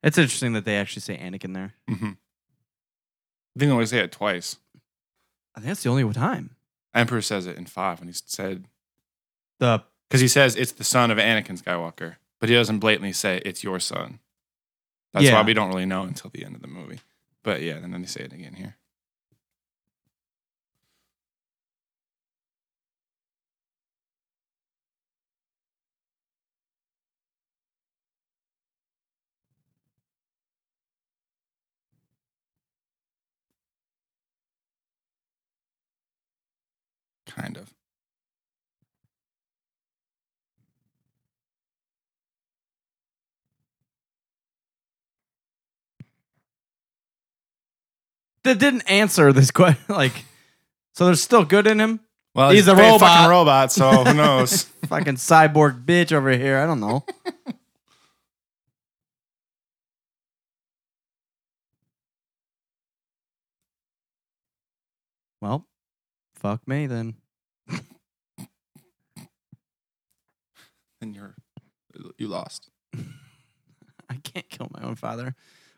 It's interesting that they actually say Anakin there. hmm I think they only say it twice. I think that's the only time. Emperor says it in five when he said, The because he says it's the son of Anakin Skywalker, but he doesn't blatantly say it's your son. That's Yeah. why we don't really know until the end of the movie. But yeah, and then they say it again here. Kind of. that didn't answer this question. Like, so there's still good in him. Well, He's a robot. fucking robot, so who knows? Fucking cyborg bitch over here. I don't know. well, fuck me then. And you're you lost. I can't kill my own father.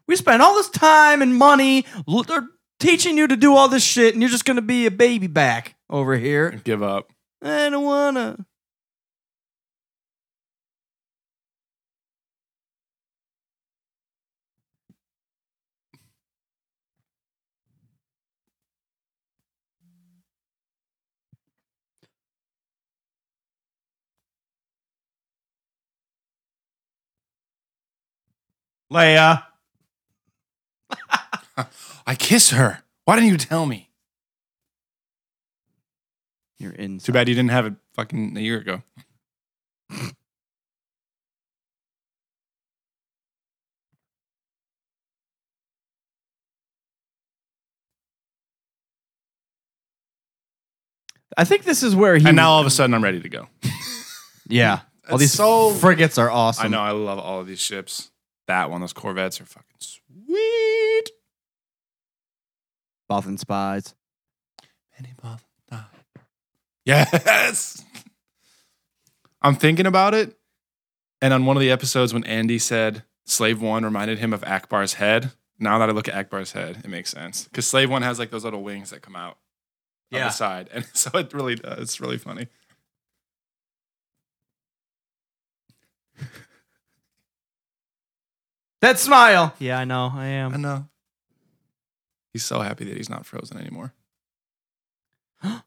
We spent all this time and money l- they're teaching you to do all this shit, and you're just gonna be a baby back over here. Give up. I don't wanna. Leia. I kiss her. Why didn't you tell me? You're in. Too bad you didn't have it fucking a year ago. I think this is where he. And now all of a sudden I'm ready to go. yeah. All It's these so- frigates are awesome. I know I love all of these ships. That one, those Corvettes are fucking sweet. Bothan spies. Yes. I'm thinking about it. And on one of the episodes when Andy said Slave One reminded him of Ackbar's head, now that I look at Ackbar's head, it makes sense. Because Slave One has like those little wings that come out on Yeah. the side. And so it really does. It's really funny. That smile. Yeah, I know. I am. I know. He's so happy that he's not frozen anymore. Hate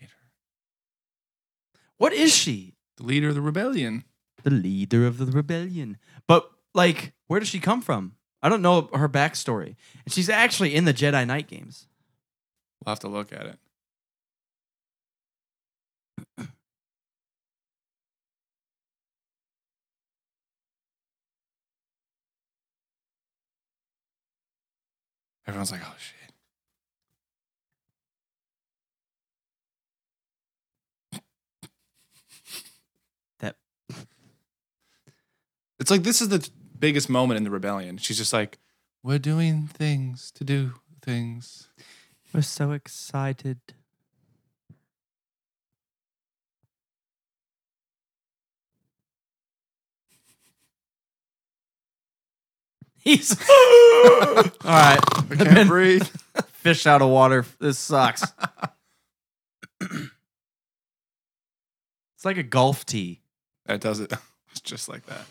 her. What is she? The leader of the rebellion. The leader of the rebellion. But like, where does she come from? I don't know her backstory. And she's actually in the Jedi Knight games. We'll have to look at it. Everyone's like, oh shit. That It's like this is the biggest moment in the rebellion. She's just like, we're doing things to do things. we're so excited. He's all right. I can't breathe. Fish out of water. This sucks. it's like a golf tee. That does it. It's just like that.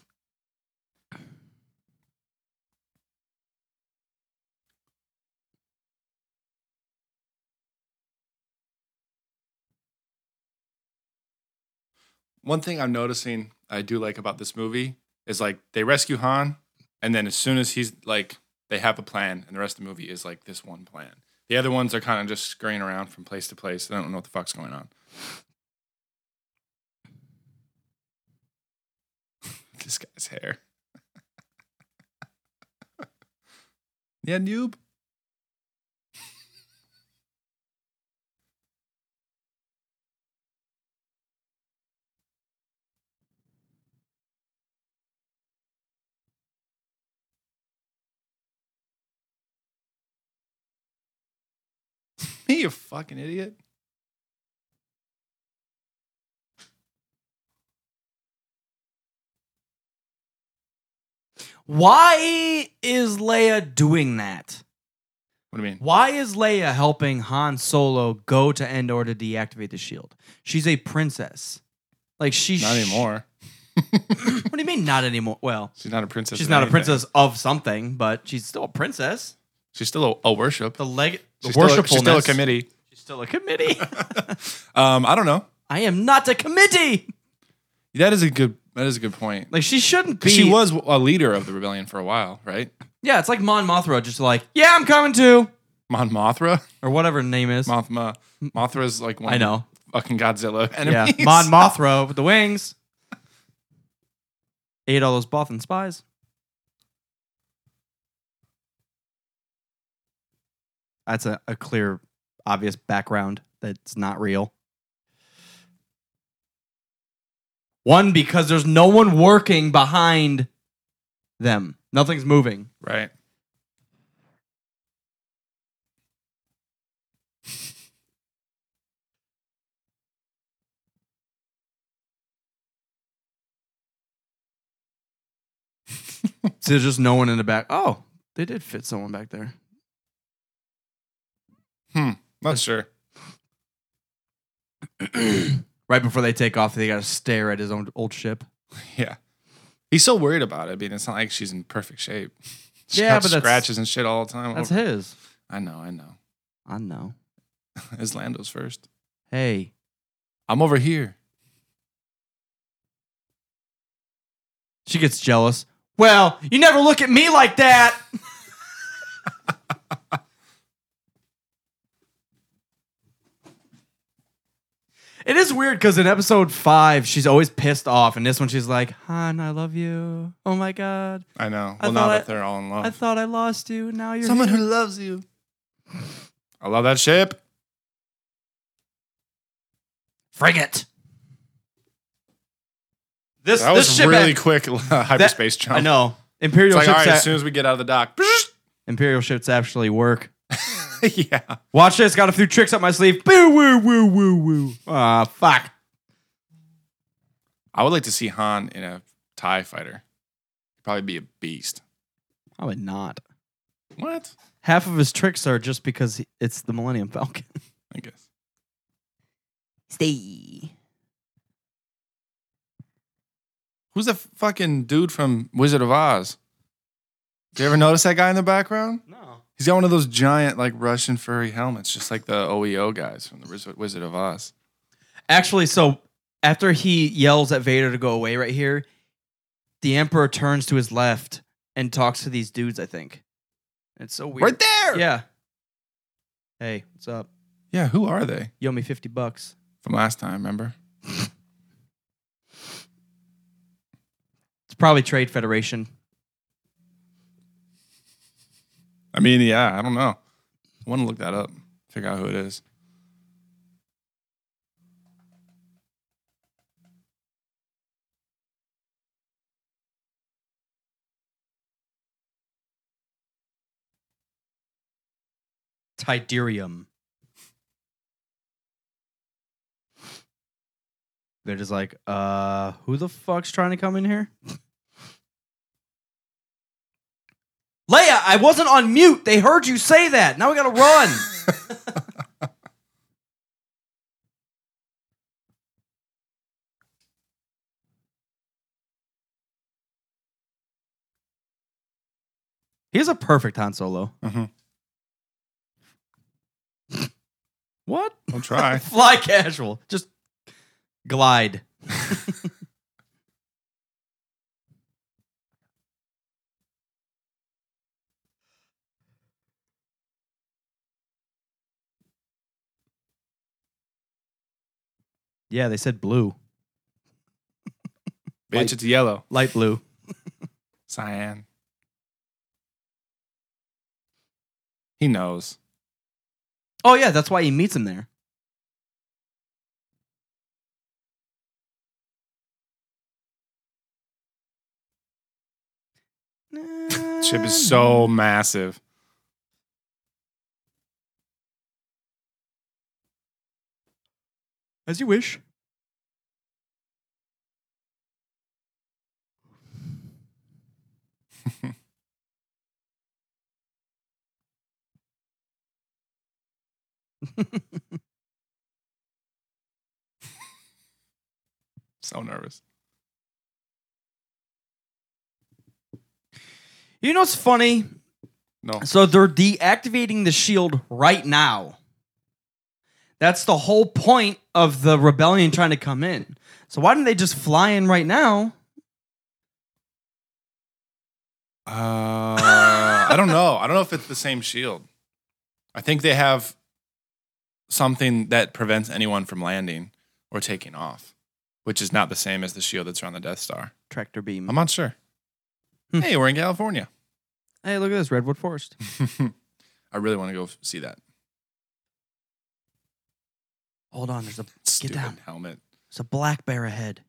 One thing I'm noticing I do like about this movie is like they rescue Han, and then as soon as he's like, they have a plan, and the rest of the movie is like this one plan. The other ones are kind of just scurrying around from place to place. They don't know what the fuck's going on. this guy's hair. yeah, noob. Me, you fucking idiot. Why is Leia doing that? What do you mean? Why is Leia helping Han Solo go to Endor to deactivate the shield? She's a princess. Like she's Not anymore. what do you mean not anymore? Well, She's not a princess. she's of not a anything. princess of something, but she's still a princess. She's still a, a worship. The leg, the She's still, a, she's still a committee. She's still a committee. Um, I don't know. I am not a committee. That is a good. That is a good point. Like she shouldn't be. She was a leader of the rebellion for a while, right? Yeah, it's like Mon Mothra, just like, yeah, I'm coming too, Mon Mothra. or whatever her name is. Mothma. Mothra's like one. I know. Fucking Godzilla Yeah, enemies. Mon Mothra with the wings. Ate all those Bothan spies. That's a, a clear, obvious background that's not real. One, because there's no one working behind them. Nothing's moving. Right. So there's just no one in the back. Oh, they did fit someone back there. Hmm. Not sure. right before they take off, they got to stare at his own old ship. Yeah. He's so worried about it. I mean, it's not like she's in perfect shape. She Yeah, got but that's- scratches and shit all the time. That's his. I know. I know. I know. Is Lando's first? Hey, I'm over here. She gets jealous. Well, you never look at me like that. it is weird because in episode five, she's always pissed off, and this one she's like, "Han, I love you. Oh my god, I know. I Well, now thought that I- they're all in love. I thought I lost you. Now you're Someone here." who loves you. I love that ship. frigate. This That this was ship really had- quick hyperspace jump. I know Imperial It's like, all ships. right, a- as soon as we get out of the dock. Imperial ships actually work. yeah. Watch this. Got a few tricks up my sleeve. Boo woo woo woo woo. Ah, fuck. I would like to see Han in a TIE fighter. He'd probably be a beast. I would not. What? Half of his tricks are just because he- it's the Millennium Falcon. I guess. Stay. Who's the fucking dude from Wizard of Oz? Did you ever notice that guy in the background? No. He's got one of those giant, like Russian furry helmets, just like the OEO guys from the Wizard of Oz. Actually, so after he yells at Vader to go away right here, the Emperor turns to his left and talks to these dudes, I think. It's so weird. Right there. Yeah. Hey, what's up? Yeah. Who are they You owe me 50 bucks. from last time? Remember? It's probably Trade Federation. I mean, yeah. I don't know. I want to look that up. Figure out who it is. Tydirium. They're just like, uh, who the fuck's trying to come in here? Leia, I wasn't on mute. They heard you say that. Now we gotta run. He's a perfect Han Solo. Mhm. What? I'll try. Fly casual. Just glide. yeah, they said blue. Bitch, Like- it's yellow. Light blue. Cyan. He knows. Oh yeah, that's why he meets him there. Ship is so massive. as you wish. So nervous. You know what's funny? No. So they're deactivating the shield right now. That's the whole point of the rebellion trying to come in. So why didn't they just fly in right now? Uh, I don't know. I don't know if it's the same shield. I think they have something that prevents anyone from landing or taking off, which is not the same as the shield that's around the Death Star. Tractor beam. I'm not sure. Hmm. Hey, we're in California. hey, look at this redwood forest. I really want to go see that Hold on, there's a stupid down. helmet. there's a black bear ahead.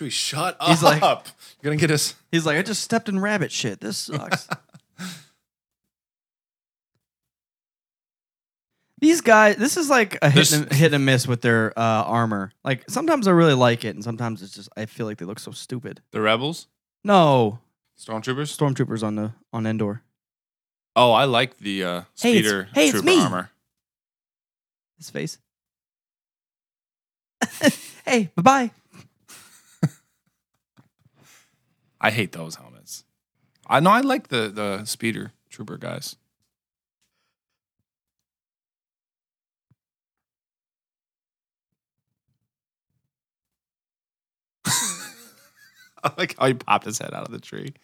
Chewie, shut He's up. like- You're gonna get us. He's like, I just stepped in rabbit shit. This sucks. These guys, this is like a hit This- and, hit and miss with their uh, armor. Like sometimes I really like it, and sometimes it's just I feel like they look so stupid. The rebels, No, stormtroopers. stormtroopers on the on Endor. Oh, I like the uh, Hey, it's- speeder hey, it's trooper me. armor. His face. hey, bye bye. I hate those helmets. I know I like the the speeder trooper guys. I like how he popped his head out of the tree.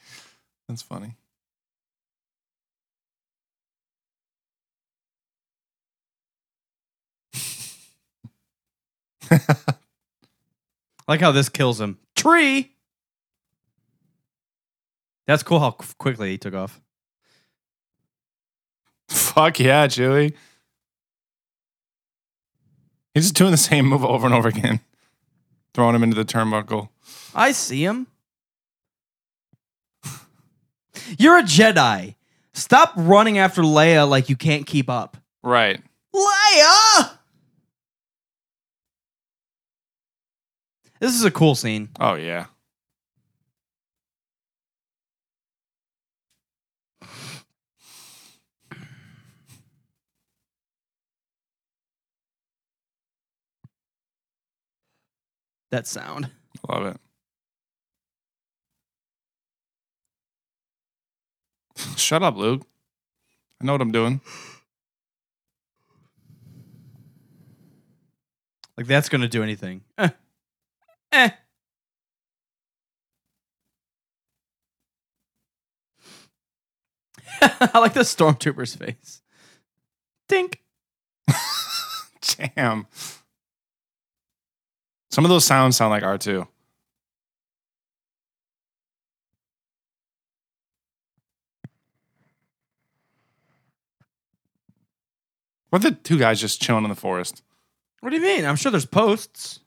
That's funny. Like how this kills him. Tree. That's cool how quickly he took off. Fuck yeah, Chewie. He's just doing the same move over and over again, throwing him into the turnbuckle. I see him. You're a Jedi. Stop running after Leia like you can't keep up. Right. Leia! This is a cool scene. Oh yeah. That sound. Love it. Shut up, Luke. I know what I'm doing. Like that's gonna do anything. Eh. Eh. I like the stormtrooper's face. Dink. Damn. Some of those sounds sound like R2. What are the two guys just chilling in the forest? What do you mean? I'm sure there's posts.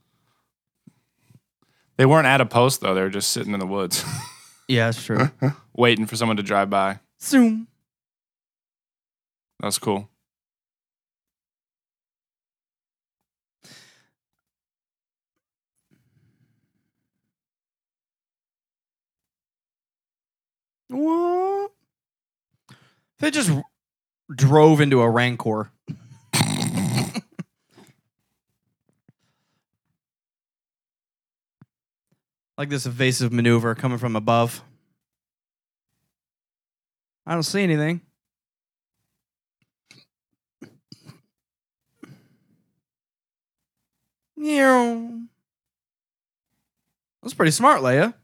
They weren't at a post though. They were just sitting in the woods, Yeah, that's true. waiting for someone to drive by. Zoom. That's cool. What? They just drove into a rancor. like this evasive maneuver coming from above. I don't see anything. Yeah. That's pretty smart, Leia.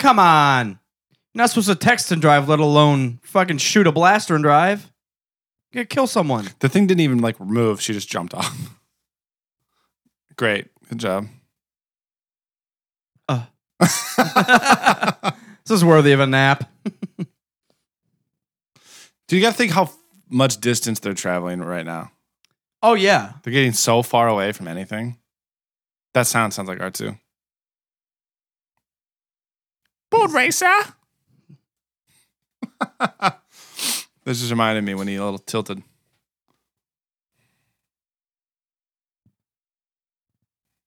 Come on. You're not supposed to text and drive, let alone fucking shoot a blaster and drive. You kill someone. The thing didn't even like move. She just jumped off. Great. Good job. Uh. this is worthy of a nap. Do you got to think how much distance they're traveling right now? Oh yeah. They're getting so far away from anything. That sound sounds like R2. Board racer. this just reminded me when he a little tilted.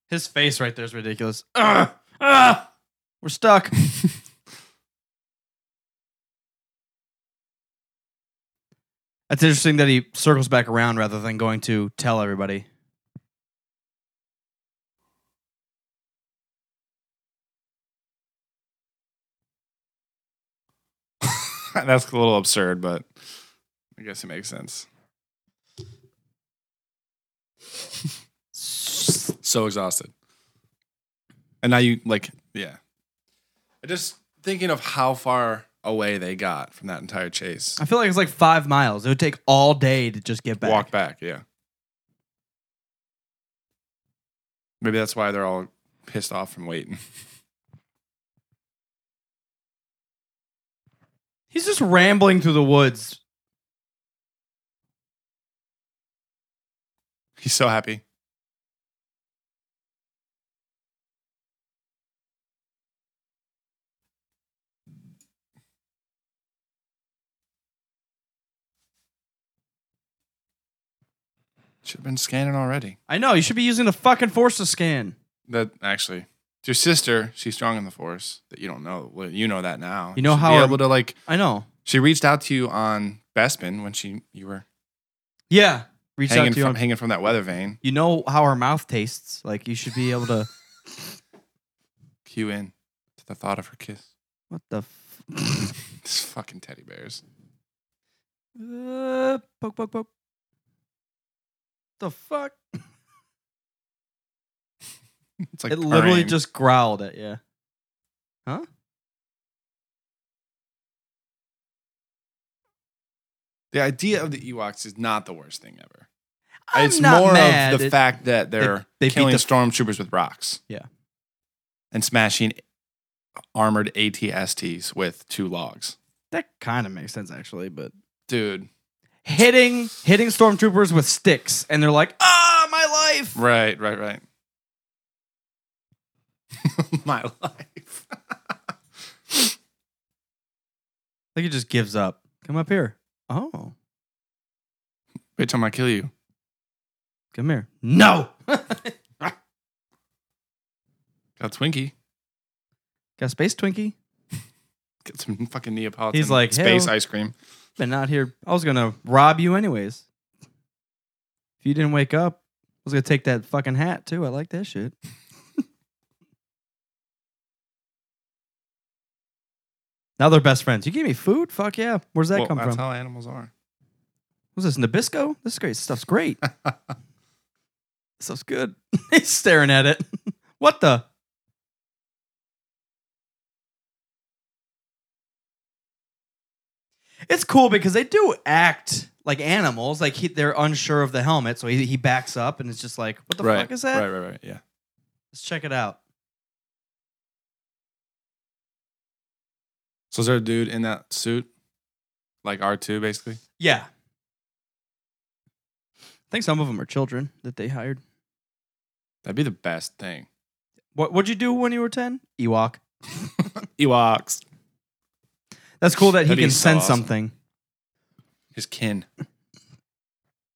His face right there is ridiculous. Ugh. Ugh. We're stuck. That's interesting that he circles back around rather than going to tell everybody. That's a little absurd, but I guess it makes sense. so exhausted. And now you like, yeah. Just thinking of how far away they got from that entire chase. I feel like it's like five miles. It would take all day to just get back. Walk back, yeah. Maybe that's why they're all pissed off from waiting. He's just rambling through the woods. He's so happy. Should have been scanning already. I know. You should be using the fucking force to scan. That actually, your sister, she's strong in the force. That you don't know. Well, you know that now. You know how be able to like. I know. She reached out to you on Bespin when she you were Yeah. Reach out to you. from on- hanging from that weather vane. you know how her mouth tastes. Like you should be able to. Cue in to the thought of her kiss. What the? F- These fucking teddy bears. uh, poke, poke, poke. The fuck? It's like it literally purring. just growled at you. Huh? the idea of the Ewoks is not the worst thing ever. I'm it's more mad. of the It- fact that they're they beat killing the- stormtroopers with rocks. Yeah. And smashing armored ATSTs with two logs. that kind of makes sense actually, but Dude. hitting hitting stormtroopers with sticks, and they're like, "Ah, my life!" Right, right, right. My life. Like it just gives up. Come up here. Oh, Wait till I kill you. come here. No. Got Twinkie. Got space Twinkie. Get some fucking Neapolitan He's like, space "Hell." ice cream. Been out here. I was gonna rob you anyways. If you didn't wake up, I was gonna take that fucking hat too. I like that shit. Now they're best friends. You gave me food? Fuck yeah. Where's that Well, come that's from? how animals are. Was this Nabisco? This is great stuff's great. this stuff's good. He's staring at it. what the? It's cool because they do act like animals. Like he, they're unsure of the helmet, so he, he backs up and it's just like, "What the fuck is that?" Right, right, right. Yeah. Let's check it out. So is there a dude in that suit? Like R2, basically? Yeah, I think some of them are children that they hired. That'd be the best thing. What What'd you do when you were ten? Ewok. Ewoks. That's cool that he That'd be can so sense awesome. something. His kin.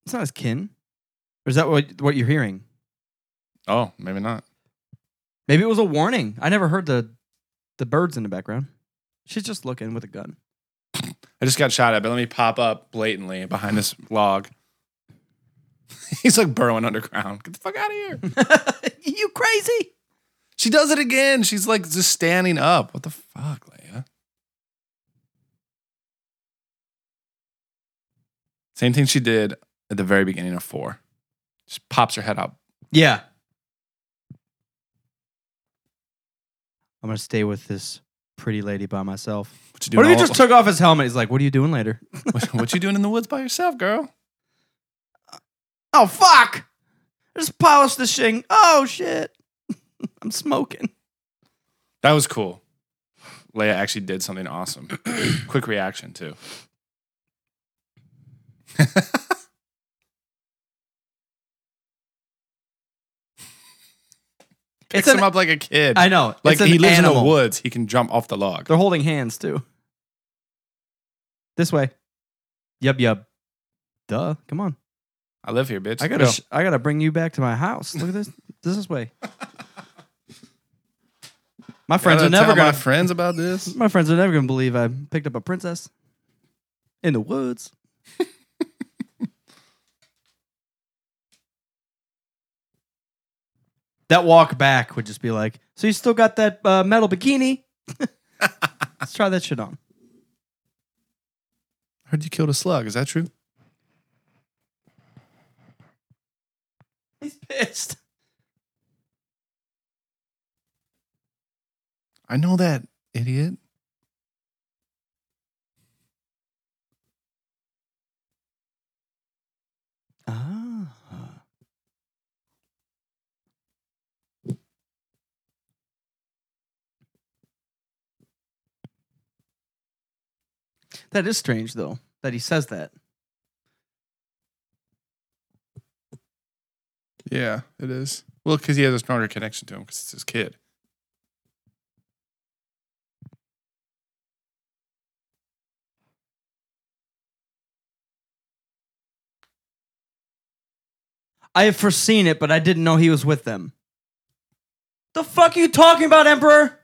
It's not his kin. Or is that what what you're hearing? Oh, maybe not. Maybe it was a warning. I never heard the the birds in the background. She's just looking with a gun. I just got shot at, but let me pop up blatantly behind this log. He's like burrowing underground. Get the fuck out of here. you crazy? She does it again. She's like just standing up. What the fuck, Leia? Same thing she did at the very beginning of four. Just pops her head up. Yeah. I'm gonna stay with this pretty lady by myself. What you What doing? if he all- just took off his helmet? He's like, "What are you doing later?" what, what you doing in the woods by yourself, girl? oh fuck! Just polished this thing. Oh shit! I'm smoking. That was cool. Leia actually did something awesome. Quick reaction too. Picks an- him up like a kid. I know. like an he lives animal. in the woods. He can jump off the log. They're holding hands too. This way. Yub yub. Duh. Come on. I live here, bitch. I gotta. Go. Sh- I gotta bring you back to my house. Look at this. this is way. My friends are never tell gonna. my friends about this. my friends are never gonna believe I picked up a princess in the woods. That walk back would just be like, so you still got that uh, metal bikini? Let's try that shit on. Heard you killed a slug. Is that true? He's pissed. I know that, idiot. Ah. That is strange, though, that he says that. Yeah, it is. Well, because he has a stronger connection to him because it's his kid. I have foreseen it, but I didn't know he was with them. The fuck are you talking about, Emperor?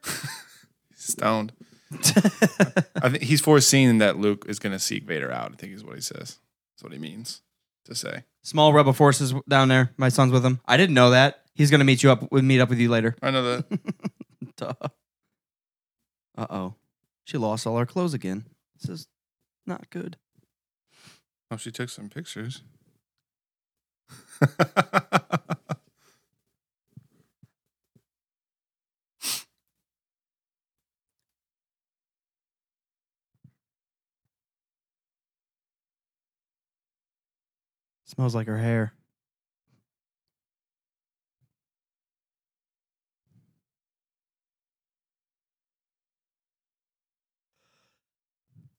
Stoned. I think he's foreseeing that Luke is going to seek Vader out. I think is what he says. That's what he means to say. Small rebel forces down there. My son's with him. I didn't know that. He's gonna meet you up. With meet up with you later. I know that. Duh. Uh oh. She lost all her clothes again. This is not good. oh, she took some pictures. Smells like her hair.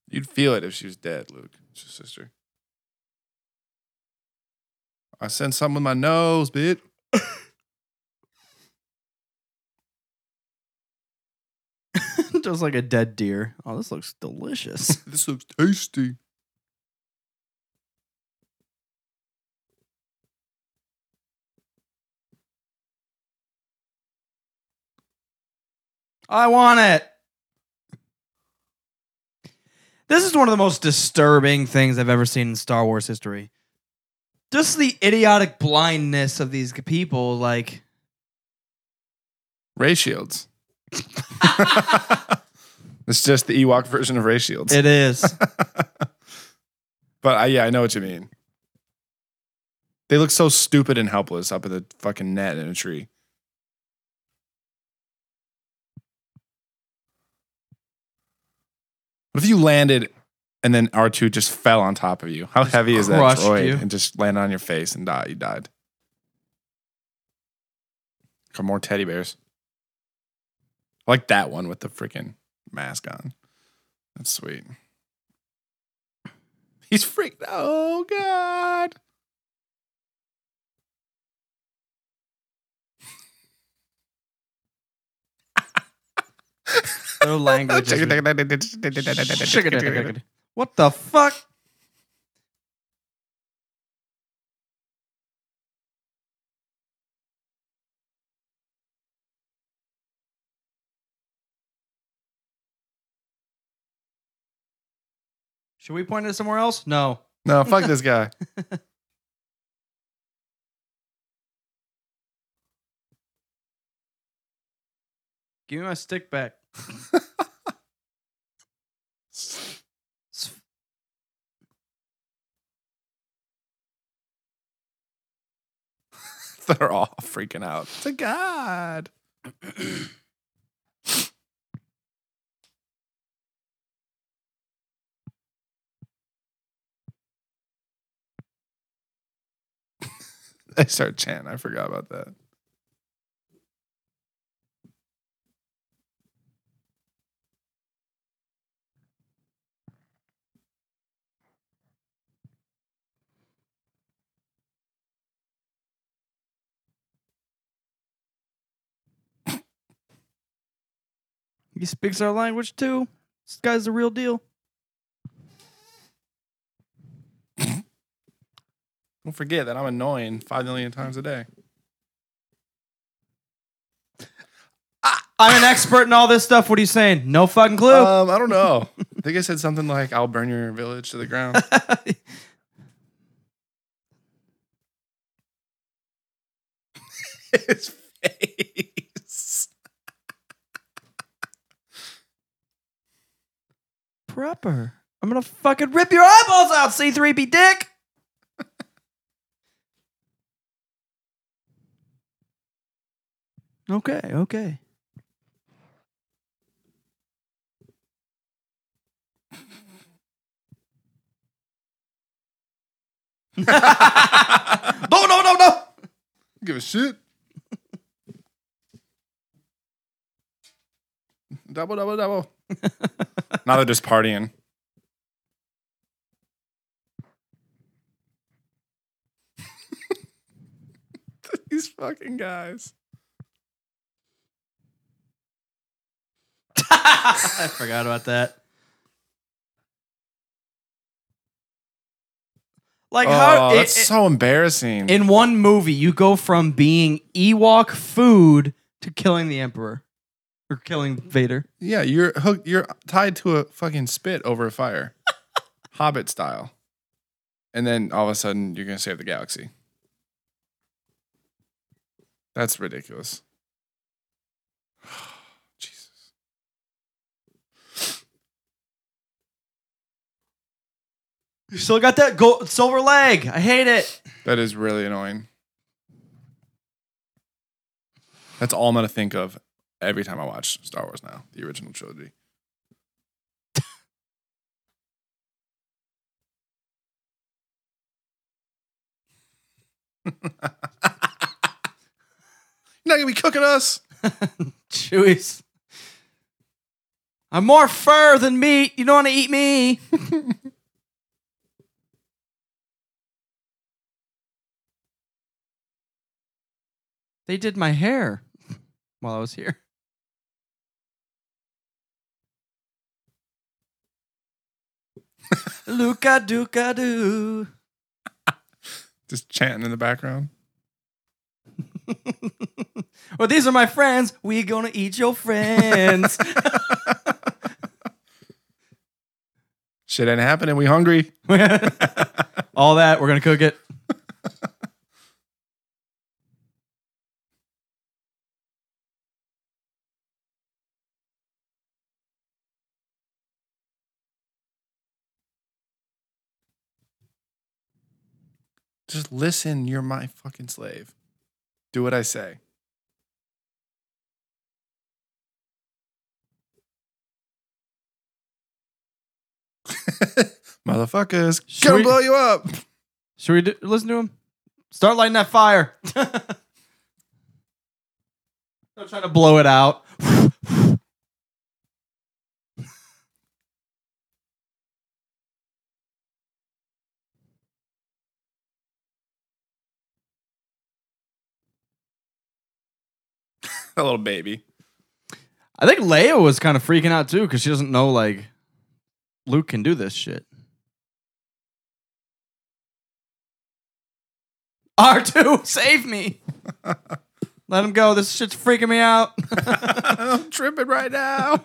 You'd feel it if she was dead, Luke. It's your sister. I sent something with my nose, bitch. Just like a dead deer. Oh, this looks delicious. this looks tasty. I want it. This is one of the most disturbing things I've ever seen in Star Wars history. Just the idiotic blindness of these people. Like, Ray shields. it's just the Ewok version of Ray shields. it is. but I, yeah, I know what you mean. They look so stupid and helpless up in the fucking net in a tree. What if you landed and then R2 just fell on top of you? How Just heavy is that droid? you. And just landed on your face and died. You died. Come more teddy bears. I like that one with the freaking mask on. That's sweet. He's freaked. Oh God. Their language. is- what the fuck? Should we point it somewhere else? No. No, fuck this guy. Give me my stick back. They're all freaking out. To god. they start chanting. I forgot about that. He speaks our language too. This guy's the real deal. Don't forget that I'm annoying five million times a day. I'm an expert in all this stuff. What are you saying? No fucking clue. Um, I don't know. I think I said something like, "I'll burn your village to the ground." His Proper. I'm gonna fucking rip your eyeballs out, C3P dick. okay, okay. no, no, no, no. Give a shit. double, double, double. Now they're just partying. These fucking guys. I forgot about that. Like oh, how it- that's it- so embarrassing. in one movie you go from being Ewok food to killing the Emperor or killing Vader. yeah, you're hooked. You're tied to a fucking spit over a fire, Hobbit style, and then all of a sudden you're gonna save the galaxy. That's ridiculous. Jesus. You still got that gold, silver leg. I hate it. That is really annoying. That's all I'm gonna think of every time I watch Star Wars now, the original trilogy. You're not gonna be cooking us. Chewie's. I'm more fur than meat. You don't want to eat me. they did my hair while I was here. Luca Duca Doo. Just chanting in the background. well, these are my friends. We gonna eat your friends. Shit ain't happening. We hungry. All that, we're gonna cook it. Just listen. You're my fucking slave. Do what I say. Motherfuckers, Should gonna we- blow you up. Should we do, listen to him? Start lighting that fire. Don't try to blow it out. A little baby. I think Leia was kind of freaking out too because she doesn't know like Luke can do this shit. R2, save me. Let him go. This shit's freaking me out. I'm tripping right now.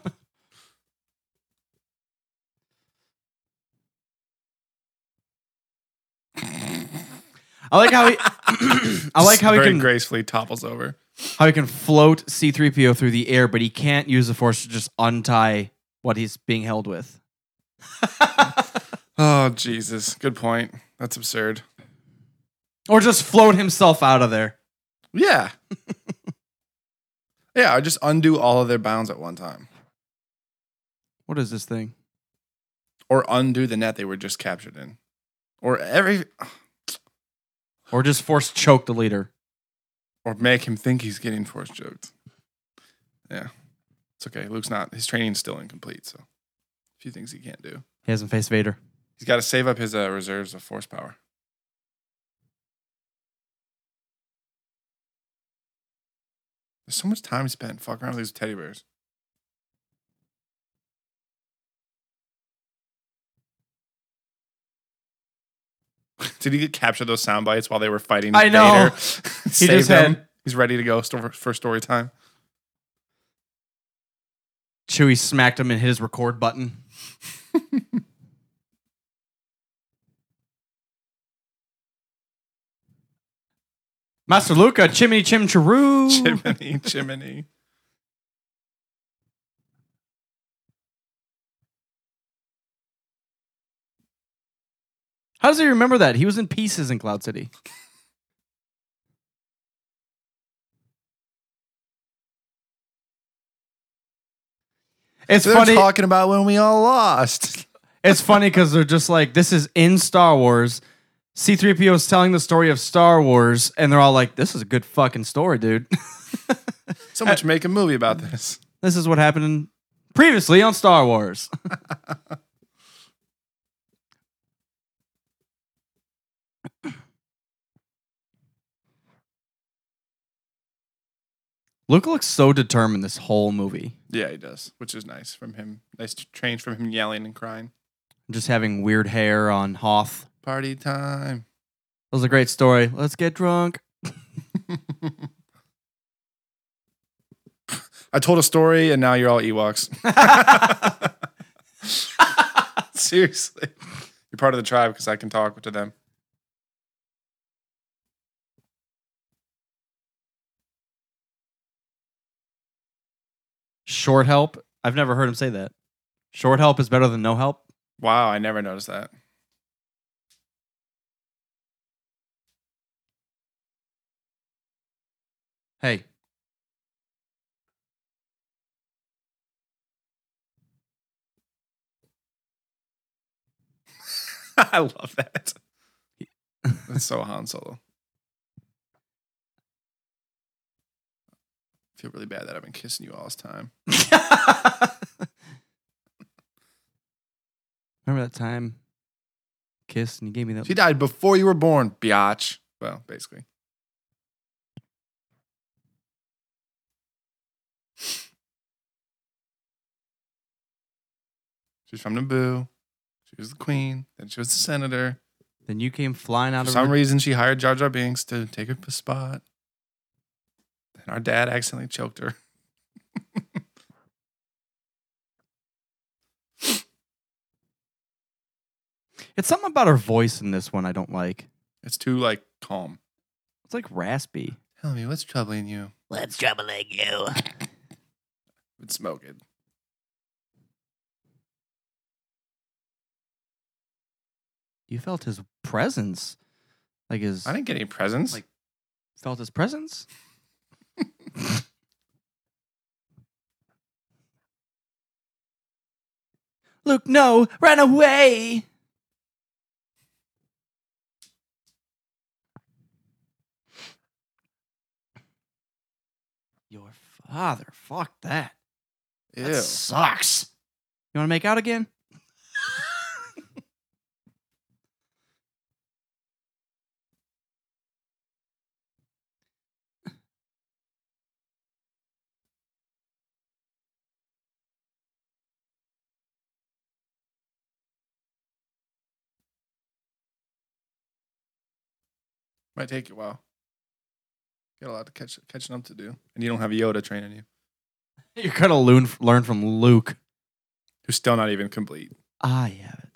I like how he I like how he Very can gracefully topples over. How he can float C3PO through the air, but he can't use the force to just untie what he's being held with. Oh Jesus! Good point. That's absurd. or just float himself out of there. Yeah. yeah, I just undo all of their bounds at one time. What is this thing? Or undo the net they were just captured in. Or every Or just force choke the leader. Or make him think he's getting force choked. Yeah. It's okay. Luke's not his training's still incomplete, so a few things he can't do. He hasn't faced Vader. He's got to save up his uh, reserves of force power. There's so much time spent fucking around with these teddy bears. Did he capture those sound bites while they were fighting? I know. He just them. had He's ready to go for story time. Chewie smacked him and hit his record button. Master Luca, chimney chim charoo. Chimney, chimney. How does he remember that? He was in pieces in Cloud City. It's They're funny. talking about when we all lost. It's funny because they're just like, this is in Star Wars. C3PO is telling the story of Star Wars, and they're all like, this is a good fucking story, dude. So much make a movie about this. this is what happened previously on Star Wars. Luke looks so determined this whole movie. Yeah, he does, which is nice from him. Nice to change from him yelling and crying. Just having weird hair on Hoth. Party time. That was a great story. Let's get drunk. I told a story and now you're all Ewoks. Seriously. You're part of the tribe because I can talk to them. Short help. I've never heard him say that. Short help is better than no help. Wow, I never noticed that. Hey. I love that. That's so Han Solo. Feel really bad that I've been kissing you all this time. Remember that time? Kiss and you gave me that. She died before you were born, biatch. Well, basically. She's from Naboo. She was the queen. Then she was the senator. Then you came flying out For of some her- reason, she hired Jar Jar Binks to take her spot. And our dad accidentally choked her. It's something about her voice in this one I don't like. It's too like calm. It's like raspy. Tell me what's troubling you. What's troubling you? It's smoking. You felt his presence. Like his I didn't get any presents. Like- felt his presence? Luke, no, run away. Your father, fuck that. Ew. That sucks. You want to make out again? Might take you a while. Got a lot to catch catching up to do, and you don't have Yoda training you, You're gonna learn learn from Luke. who's still not even complete. I have it.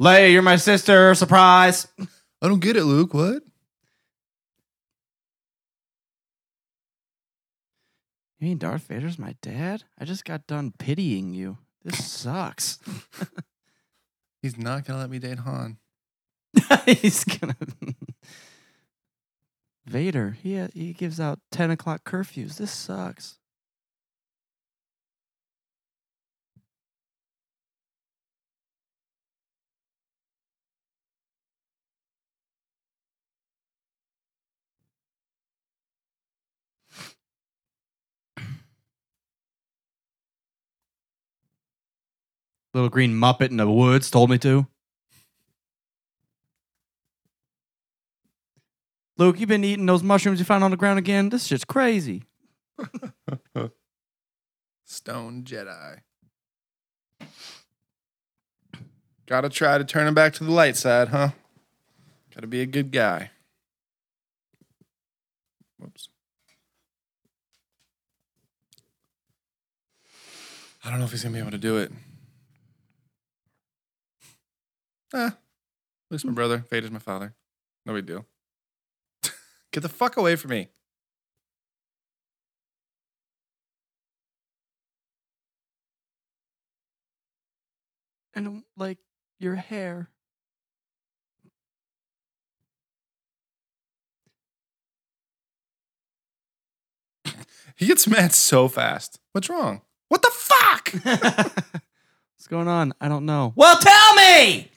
Leia, you're my sister. Surprise. I don't get it, Luke. What? You mean Darth Vader's my dad? I just got done pitying you. This sucks. He's not gonna let me date Han. He's gonna. Vader, he he gives out ten o'clock curfews. This sucks. Little green muppet in the woods told me to. Luke, you've been eating those mushrooms you found on the ground again? This shit's crazy. Stone Jedi. Gotta try to turn him back to the light side, huh? Gotta be a good guy. Whoops. I don't know if he's gonna be able to do it. Ah, Luke's my brother. Vader's my father. No big deal. Get the fuck away from me. And um, like your hair. He gets mad so fast. What's wrong? What the fuck? What's going on? I don't know. Well, tell me.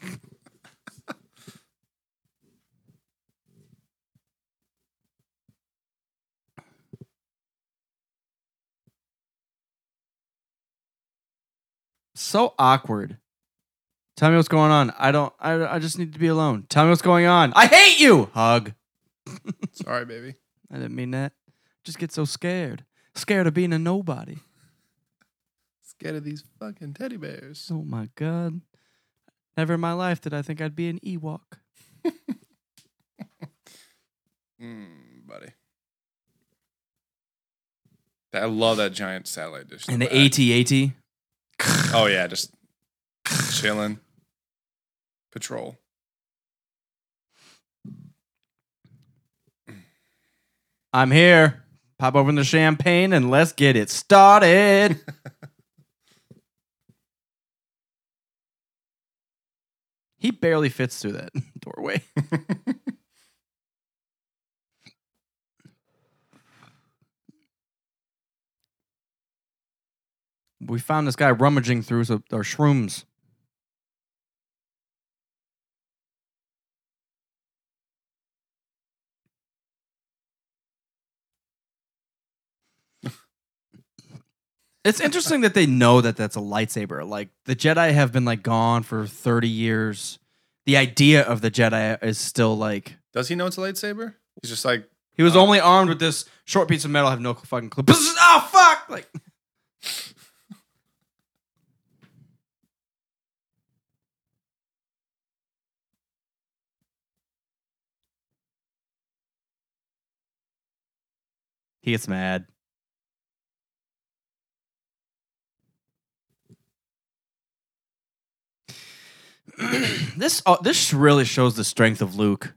so awkward. Tell me what's going on. I don't. I, I just need to be alone. Tell me what's going on. I hate you. Hug. Sorry, baby. I didn't mean that. Just get so scared. Scared of being a nobody. Scared of these fucking teddy bears. Oh my god. Never in my life did I think I'd be an Ewok. Mm, buddy. I love that giant satellite dish. in And the back. AT-AT. Oh yeah, just chilling. Patrol. I'm here. Pop open the champagne and let's get it started. He barely fits through that doorway. we found this guy rummaging through our shrooms. It's interesting that they know that that's a lightsaber. Like the Jedi have been like gone for 30 years. The idea of the Jedi is still like Does he know it's a lightsaber? He's just like, he was Oh. only armed with this short piece of metal. I have no fucking clue. Oh fuck! Like he gets mad. this uh, this really shows the strength of Luke.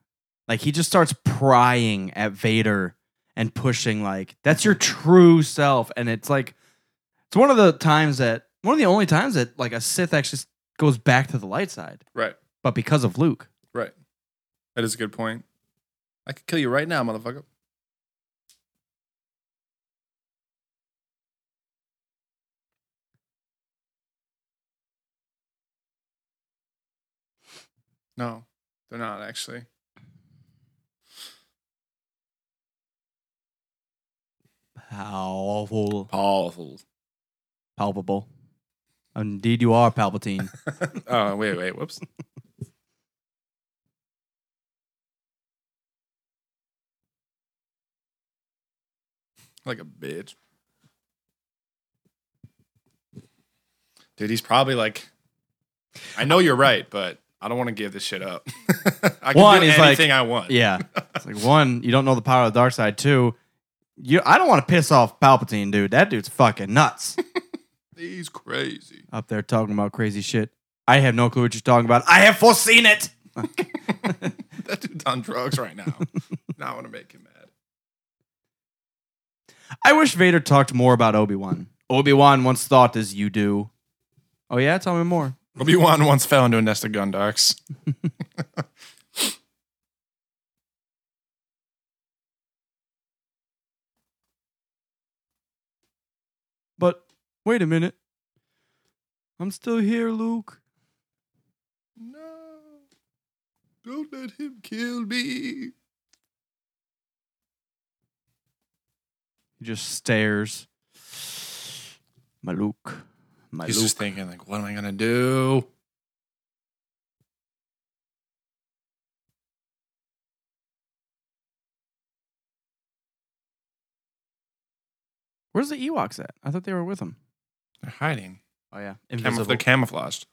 Like he just starts prying at Vader and pushing like that's your true self and it's like it's one of the times that one of the only times that like a Sith actually goes back to the light side, right, but because of Luke. right. That is a good point. I could kill you right now, motherfucker. No, they're not actually. Powerful, Powerful. palpable. Indeed, you are Palpatine. oh, wait, wait, whoops. like a bitch. Dude, he's probably like, I know you're right, but I don't want to give this shit up. I can One, do he's like- I want. yeah, it's like one, you don't know the power of the dark side. Two, you, I don't want to piss off Palpatine, dude. That dude's fucking nuts. He's crazy. Up there talking about crazy shit. I have no clue what you're talking about. I have foreseen it. that dude's on drugs right now. now I want to make him mad. I wish Vader talked more about Obi Wan. Obi Wan once thought as you do. Oh yeah, tell me more. Obi Wan once fell into a nest of Gundarks. But wait a minute. I'm still here, Luke. No, don't let him kill me. He just stares. My Luke. My He's Luke. just thinking, like, what am I gonna do? Where's the Ewoks at? I thought they were with him. They're hiding. Oh yeah, Camuf- invisible. they're camouflaged.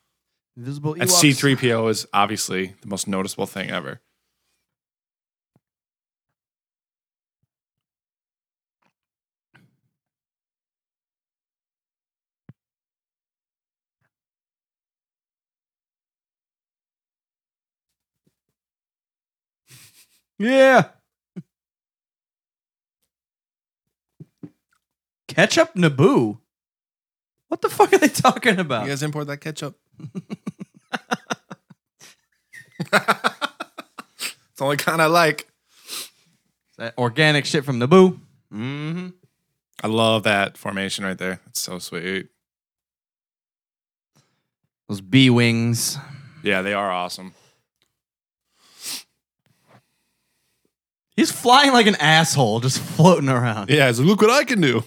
invisible And C three PO is obviously the most noticeable thing ever. Yeah. Ketchup Naboo. What the fuck are they talking about? You guys import that ketchup? it's the only kind I like. That organic shit from Naboo. Mm-hmm. I love that formation right there. It's so sweet. Those B-wings. Yeah, they are awesome. He's flying like an asshole, just floating around. Yeah, so look what I can do.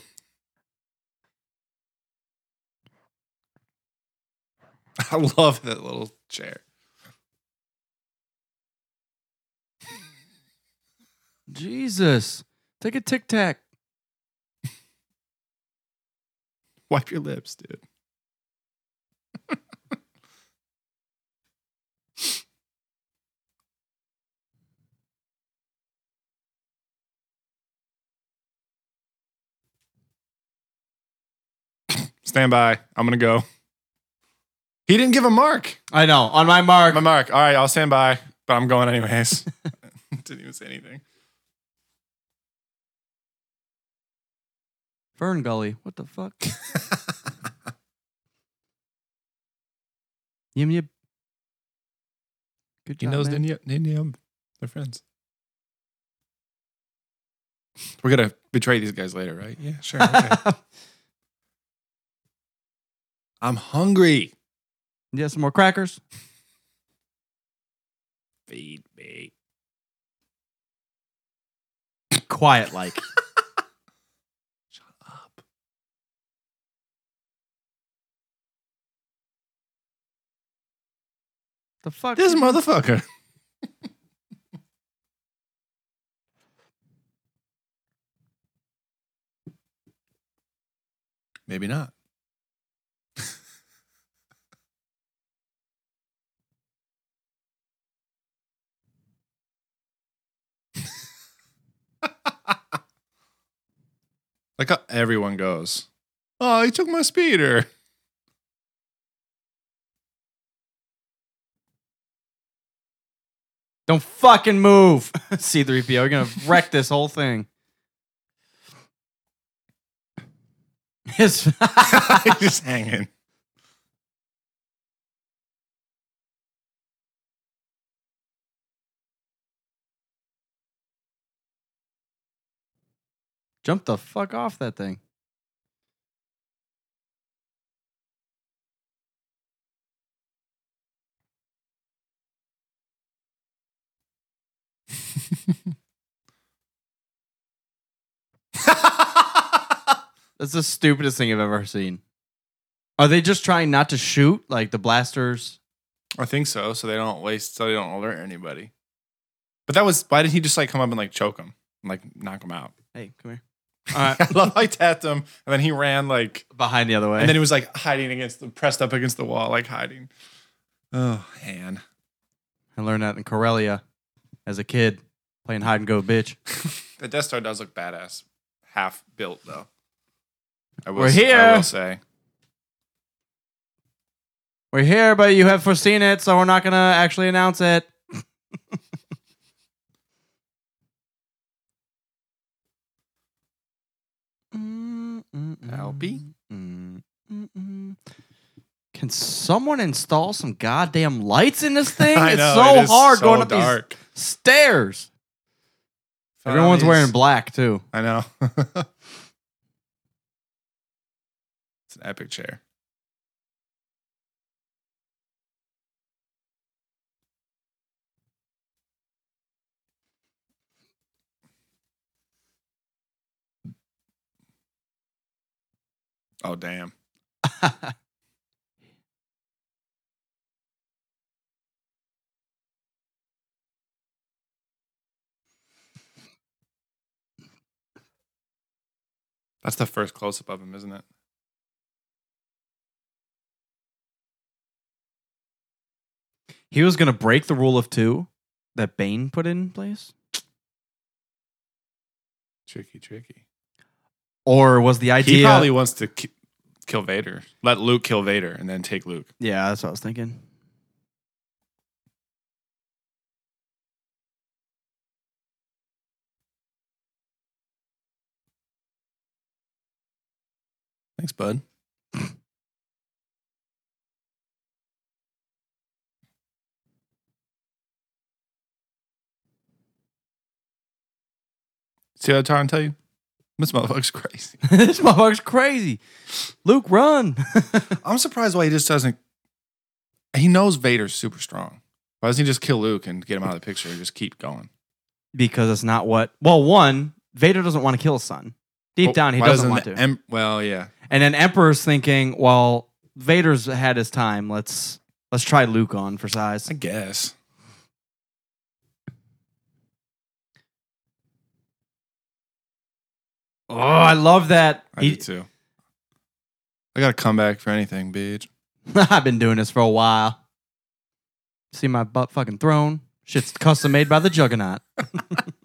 I love that little chair. Jesus. Take a tic tac. Wipe your lips, dude. Stand by. I'm gonna go. He didn't give a mark. I know. On my mark. My mark. All right, I'll stand by, but I'm going anyways. didn't even say anything. Fern Gully. What the fuck? Yim yim. Good job. He knows man. Ninja, Ninja. They're friends. We're gonna betray these guys later, right? Yeah, sure. okay. I'm hungry. Yeah, some more crackers. Feed me. Quiet like. Shut up. the fuck? This motherfucker. Maybe not. like how everyone goes. Oh, he took my speeder. Don't fucking move. C3PO, you're gonna wreck this whole thing. His He's just hanging. Jump the fuck off that thing. That's the stupidest thing I've ever seen. Are they just trying not to shoot like the blasters? I think so. So they don't waste. So they don't alert anybody. But that was why didn't he just like come up and like choke him, and, like knock him out? Hey, come here. Uh, All right, I love how he tapped him, and then he ran like, behind the other way. and then he was like hiding against the pressed up against the wall, like hiding. Oh, Han. I learned that in Corellia as a kid playing hide and go, bitch. The Death Star does look badass, half built though. I will, We're here. I will say. We're here, but you have foreseen it, so we're not gonna actually announce it. Albie? Can someone install some goddamn lights in this thing? I it's know, so it is hard so going up dark. these stairs. Everyone's Funnies. wearing black too. I know. it's an epic chair. Oh damn. That's the first close up of him, isn't it? he was gonna break the rule of two that Bane put in place, Tricky, tricky. Or was the idea? He probably wants to ki- kill Vader. Let Luke kill Vader and then take Luke. yeah, that's what I was thinking. Thanks, bud. See what I'm trying to tell you? This motherfucker's crazy. this motherfucker's crazy. Luke, run! I'm surprised why he just doesn't. He knows Vader's super strong. Why doesn't he just kill Luke and get him out of the picture and just keep going? because it's not what. Well, one, Vader doesn't want to kill his son. Deep Well, down, he why doesn't want to. Em- well, yeah. and then Emperor's thinking, well, Vader's had his time. Let's let's try Luke on for size. I guess. Oh, I love that. I He- do too. I got a comeback for anything, bitch. I've been doing this for a while. See my butt fucking throne? Shit's custom made by the Juggernaut.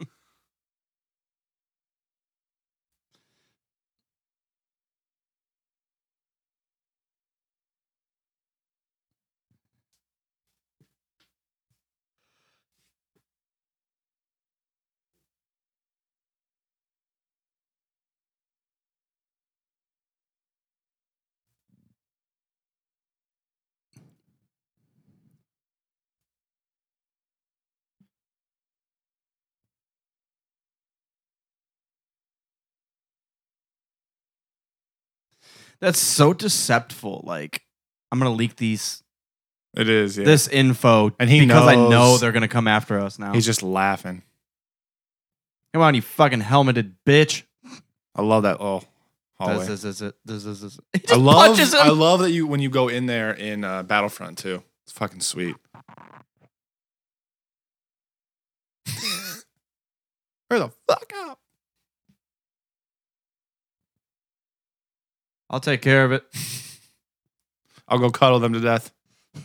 That's so deceptful. Like, I'm gonna leak these It is. Yeah. this info, And he because I know they're gonna come after us now. He's just laughing. Come on, you fucking helmeted bitch. I love that. Oh, hallway. This is it. This is. He I love. punches him. I love that you when you go in there in uh, Battlefront too. It's fucking sweet. Hurry the fuck up. I'll take care of it. I'll go cuddle them to death.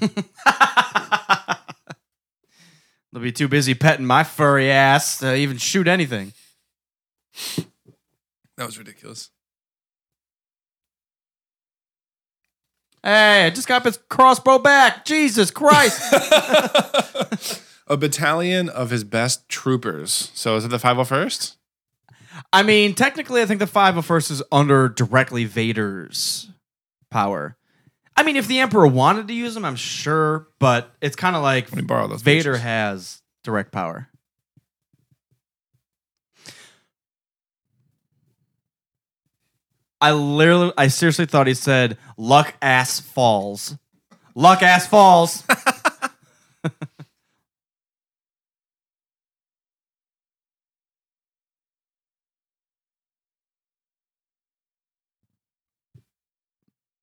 They'll be too busy petting my furry ass to even shoot anything. That was ridiculous. Hey, I just got his crossbow back. Jesus Christ. A battalion of his best troopers. So is it the 501st? I mean, technically, I think the 501st is under directly Vader's power. I mean, if the Emperor wanted to use them, I'm sure, but it's kind of like Let me borrow those. Vader pictures. has direct power. I literally, I seriously thought he said "luck ass falls." Luck ass falls.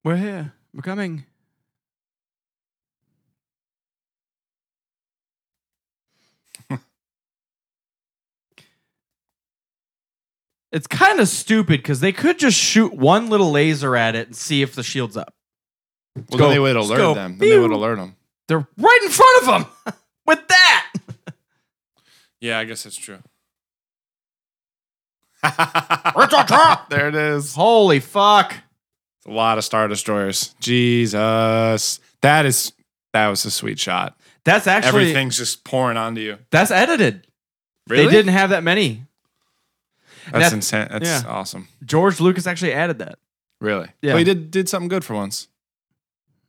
We're here. We're coming. It's kind of stupid because they could just shoot one little laser at it and see if the shield's up. Well, go. then they would alert go, them. Then they would alert them. They're right in front of them with that. Yeah, I guess that's true. trap. there it is. Holy fuck. A lot of Star Destroyers. Jesus. That is that was a sweet shot. That's actually Everything's just pouring onto you. that's edited. Really? They didn't have that many. That's that- insane. That's yeah. awesome. George Lucas actually added that. Really? Yeah. Well, he did did something good for once.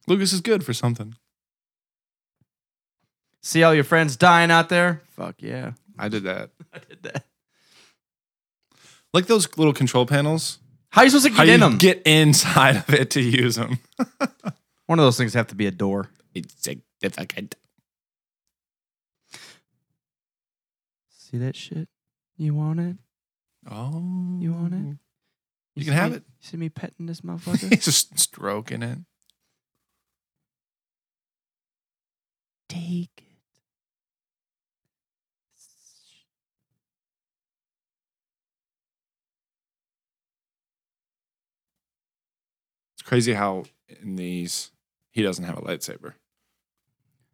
Lucas is good for something. See all your friends dying out there? Fuck yeah. I did that. I did that. Like those little control panels. How are you supposed to How get do in you them? get inside of it to use them? One of those things have to be a door. It's significant. See that shit? You want it? Oh, You want it? You see can have me- it. You see me petting this motherfucker? He's just stroking it. Take crazy how in these he doesn't have a lightsaber,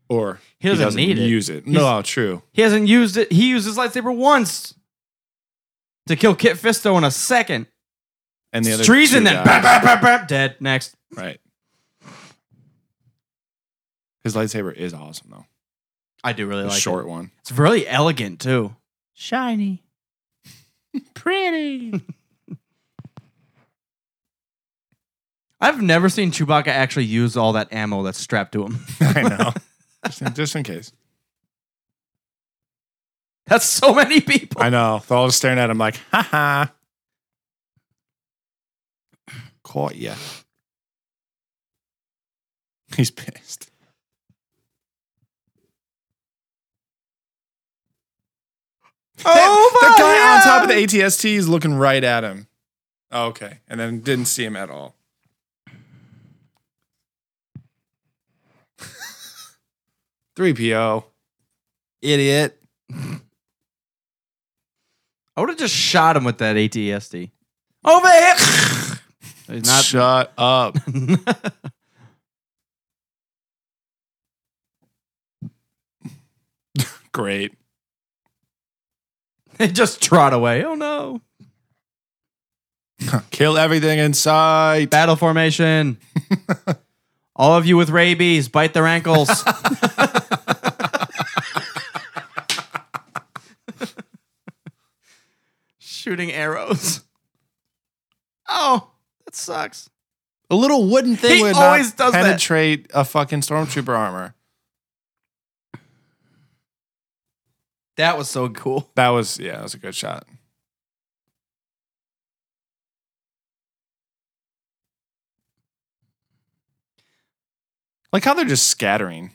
or He doesn't need use it. He's- No, true. He hasn't used it. He used his lightsaber once to kill Kit Fisto in a second. And the other treason two then. guys- Bap, bap, bap, bap, dead. Next. right. His lightsaber is awesome though. I do really The like short it. one. It's really elegant too. Shiny. Pretty. I've never seen Chewbacca actually use all that ammo that's strapped to him. I know. just, in, just in case. That's so many people. I know. They're all just staring at him like, ha ha. Caught ya. He's pissed. Oh, the my The guy on top of the ATST is looking right at him. Oh, okay. And then didn't see him at all. Three PO. Idiot. I would have just shot him with that ATST. Over here. He's not. Shut up. Great. they just trot away. Oh no. Kill everything in sight. Battle formation. All of you with rabies, bite their ankles. Shooting arrows. Oh, that sucks. A little wooden thing He would always not does that. penetrate a fucking stormtrooper armor. That was so cool. That was yeah, that was a good shot. Like how they're just scattering.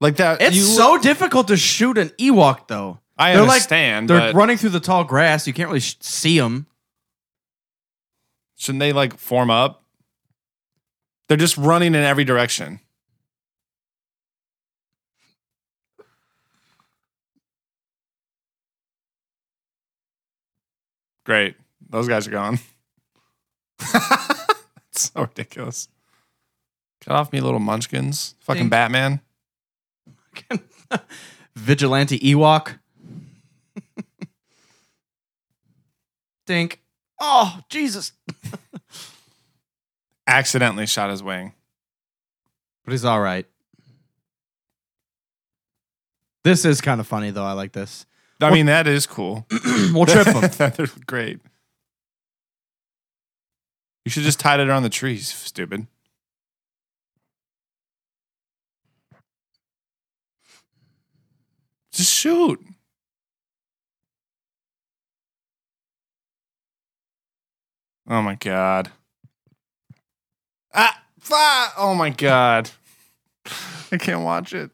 Like that. It's you- so difficult to shoot an Ewok, though. I they're like- understand. They're but running through the tall grass. You can't really sh- see them. shouldn't they like form up? They're just running in every direction. Great. Those guys are gone. it's so ridiculous. Cut off me, little munchkins. Fucking Dink. Batman. Vigilante Ewok. Dink. Oh, Jesus. Accidentally shot his wing. But he's all right. This is kind of funny, though. I like this. I mean, that is cool. we'll trip him. They're great. You should just tied it around the trees, stupid. Just shoot. Oh my god. Ah, ah, oh my god. I can't watch it.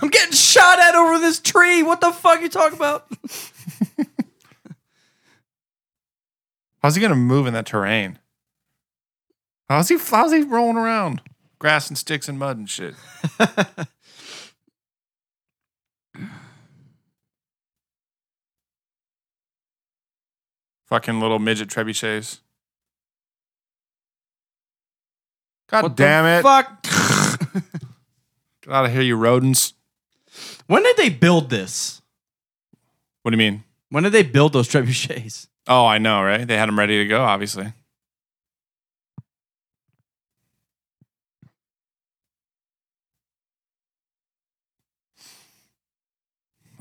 I'm getting shot at over this tree. What the fuck you talking about? How's he gonna move in that terrain? How's he? How's he rolling around? Grass and sticks and mud and shit. Fucking little midget trebuchets. God What the damn it! Fuck. Get out of here, you rodents! When did they build this? What do you mean? When did they build those trebuchets? Oh, I know, right? They had them ready to go, obviously.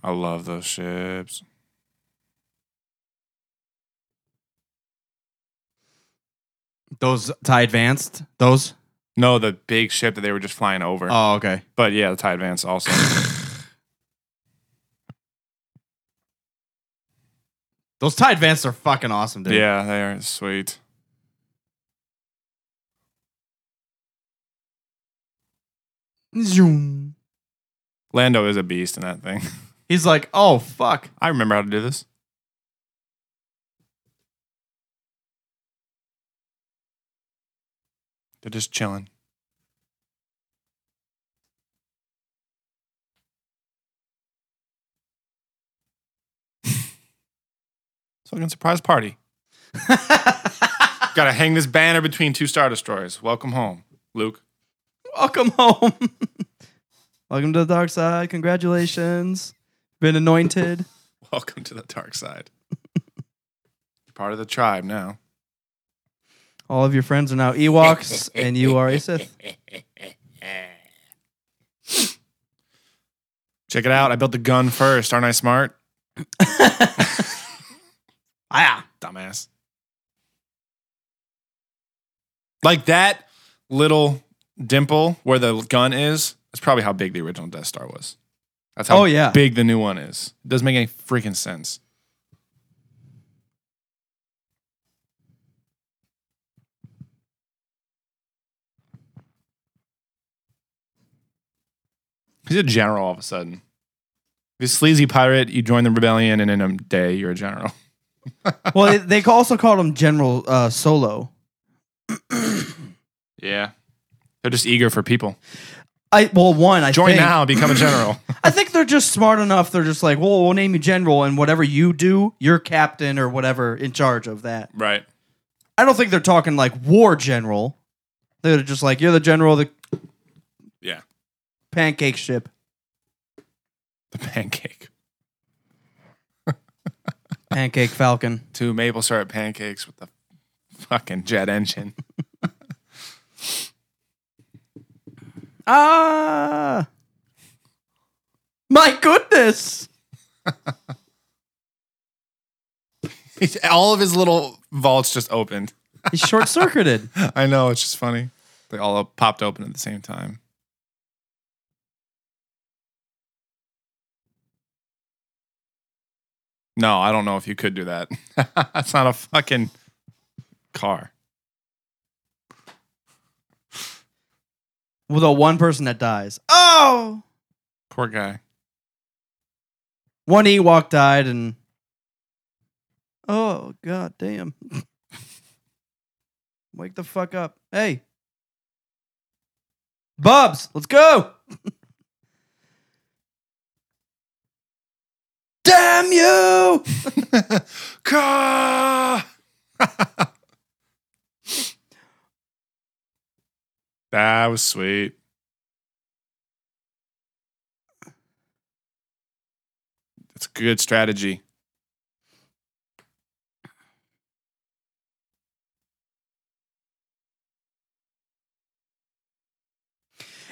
I love those ships. Those tie advanced. Those. No, the big ship that they were just flying over. Oh, okay. But yeah, the TIE Advance also. Those tie advanced are fucking awesome, dude. yeah, they are sweet. Zoom. Lando is a beast in that thing. He's like, oh fuck. I remember how to do this. They're just chilling. Fucking surprise party. Gotta hang this banner between two Star Destroyers. Welcome home, Luke. Welcome home. Welcome to the dark side. Congratulations. Been anointed. Welcome to the dark side. You're part of the tribe now. All of your friends are now Ewoks, and you are a Sith. Check it out. I built the gun first. Aren't I smart? Ah, Dumbass. Like that little dimple where the gun is, that's probably how big the original Death Star was. That's how Oh, yeah. big the new one is. It doesn't make any freaking sense. He's a general all of a sudden. He's a sleazy pirate. You join the rebellion, and in a day, you're a general. well, they, they also called him General uh, Solo. Yeah. They're just eager for people. I well, one I Join think, now, become a general. I think they're just smart enough. They're just like, well, we'll name you General, and whatever you do, you're captain or whatever in charge of that. right. I don't think they're talking like war general. They're just like, you're the general of the Yeah. pancake ship. The pancake. Pancake Falcon. Two maple syrup pancakes with the fucking jet engine. Ah, my goodness! He's- all of his little vaults just opened. He's short circuited. I know, it's just funny. They all popped open at the same time. No, I don't know if you could do that. That's not a fucking car. Well, the one person that dies. Oh, Poor guy. one Ewok died, and oh god damn! Wake the fuck up! Hey, Bubs, let's go! Damn you! That was sweet. That's a good strategy.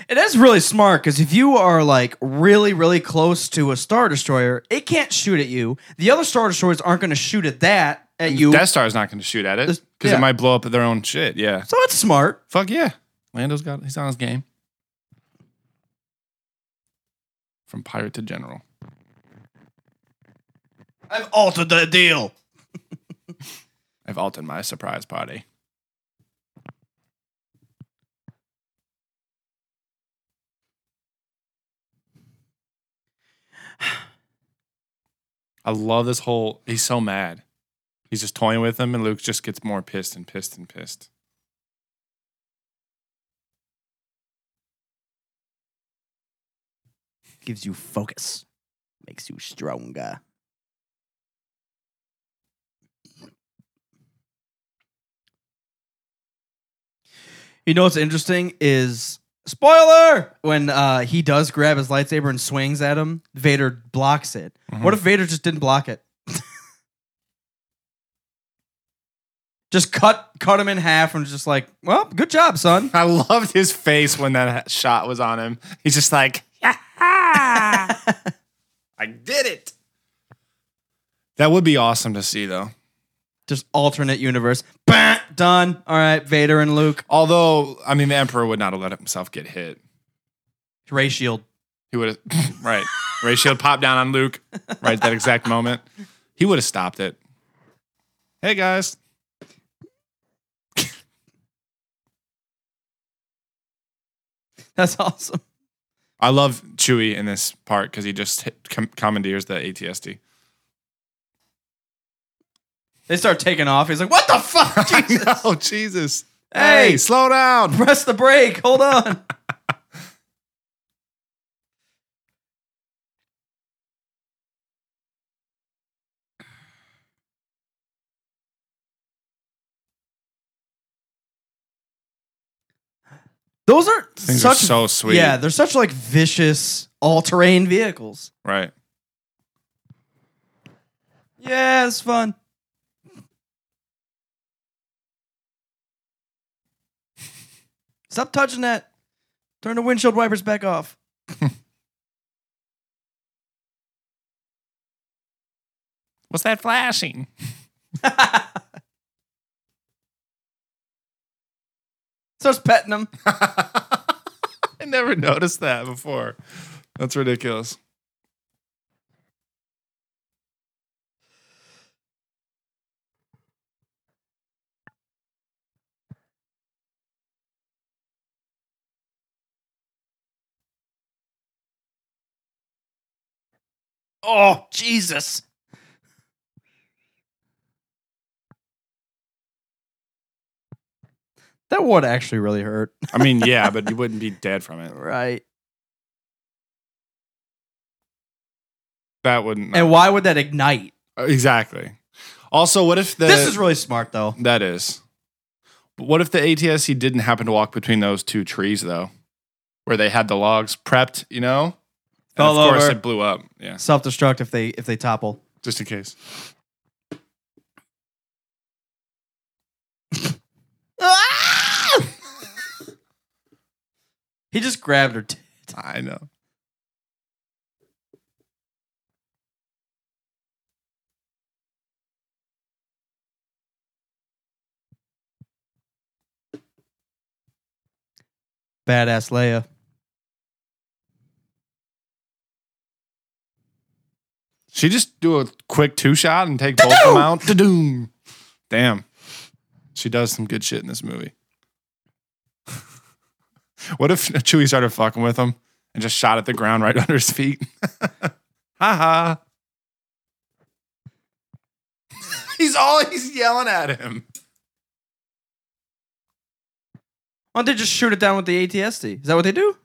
It is really smart because if you are like really, really close to a star destroyer, it can't shoot at you. The other star destroyers aren't going to shoot at that at you. Death Star's not going to shoot at it because yeah. it might blow up their own shit. Yeah. so it's smart. Fuck yeah. Lando's got he's on his game. From pirate to general. I've altered the deal. I've altered my surprise party. I love this whole he's so mad. He's just toying with him and Luke just gets more pissed and pissed and pissed. Gives you focus, makes you stronger. You know what's interesting is spoiler when uh, he does grab his lightsaber and swings at him. Vader blocks it. What if Vader just didn't block it? just cut cut him in half and just like, well, good job, son. I loved his face when that shot was on him. He's just like, I did it. That would be awesome to see, though. Just alternate universe. Bah, done. All right, Vader and Luke. Although, I mean, the Emperor would not have let himself get hit. Ray Shield. He would have, right. Ray Shield popped down on Luke right at that exact moment. He would have stopped it. Hey, guys. That's awesome. I love Chewie in this part because he just hit, com- commandeers the ATST. They start taking off. He's like, "What the fuck? Jesus. oh, Jesus. Hey. Hey, slow down. Press the brake. Hold on." Those are Things are so sweet. Yeah, they're such like vicious all-terrain vehicles. Right. Yeah, it's fun. Stop touching that. Turn the windshield wipers back off. What's that flashing? Starts petting them. I never noticed that before. That's ridiculous. Oh, Jesus. That would actually really hurt. I mean, yeah, but you wouldn't be dead from it. Right. That wouldn't. And why would that ignite? Uh, exactly. Also, what if the this is really smart, though. that is? But what if the ATST didn't happen to walk between those two trees though, where they had the logs prepped? You know, and Fell of course over. it blew up. Yeah, Self destruct if they if they topple. just in case. he just grabbed her. T- I know. Badass Leia. She just do a quick two shot and take both of them out. Da-doom. Damn. She does some good shit in this movie. what if Chewie started fucking with him and just shot at the ground right under his feet? ha ha. He's always yelling at him. Why don't they just shoot it down with the ATST? Is that what they do?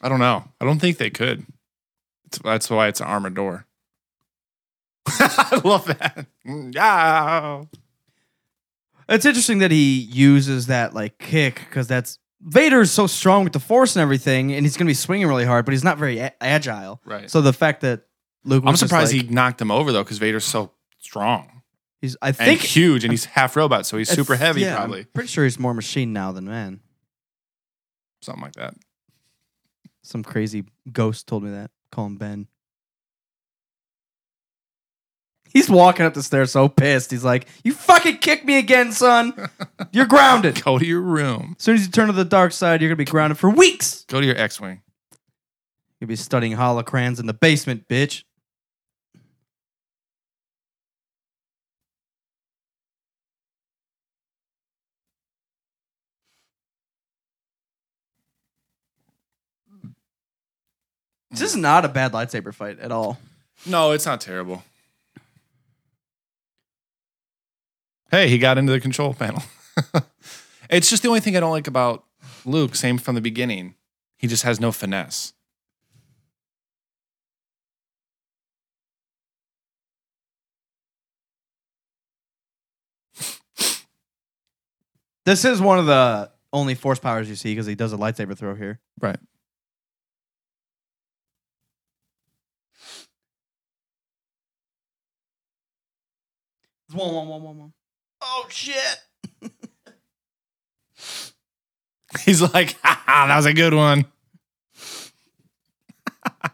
I don't know. I don't think they could. It's, that's why it's an armored door. I love that. Mm, yeah. It's interesting that he uses that like kick because that's Vader's so strong with the Force and everything, and he's gonna be swinging really hard, but he's not very a- agile. Right. So the fact that Luke, was I'm surprised like- he knocked him over though, because Vader's so strong he's. I and think huge, and he's half robot, so he's super heavy, yeah, I'm probably pretty sure he's more machine now than man. something like that. Some crazy ghost told me that. Call him Ben. He's walking up the stairs so pissed. He's like, "You fucking kick me again, son. You're grounded." Go to your room. As soon as you turn to the dark side, you're gonna be grounded for weeks. Go to your X-wing. You'll be studying holocrons in the basement, bitch. This is not a bad lightsaber fight at all. No, it's not terrible. Hey, he got into the control panel. it's just the only thing I don't like about Luke. Same from the beginning. He just has no finesse. This is one of the only force powers you see because he does a lightsaber throw here. Right. One, one, one, one, one. Oh shit! He's like, ha, ha, that was a good one.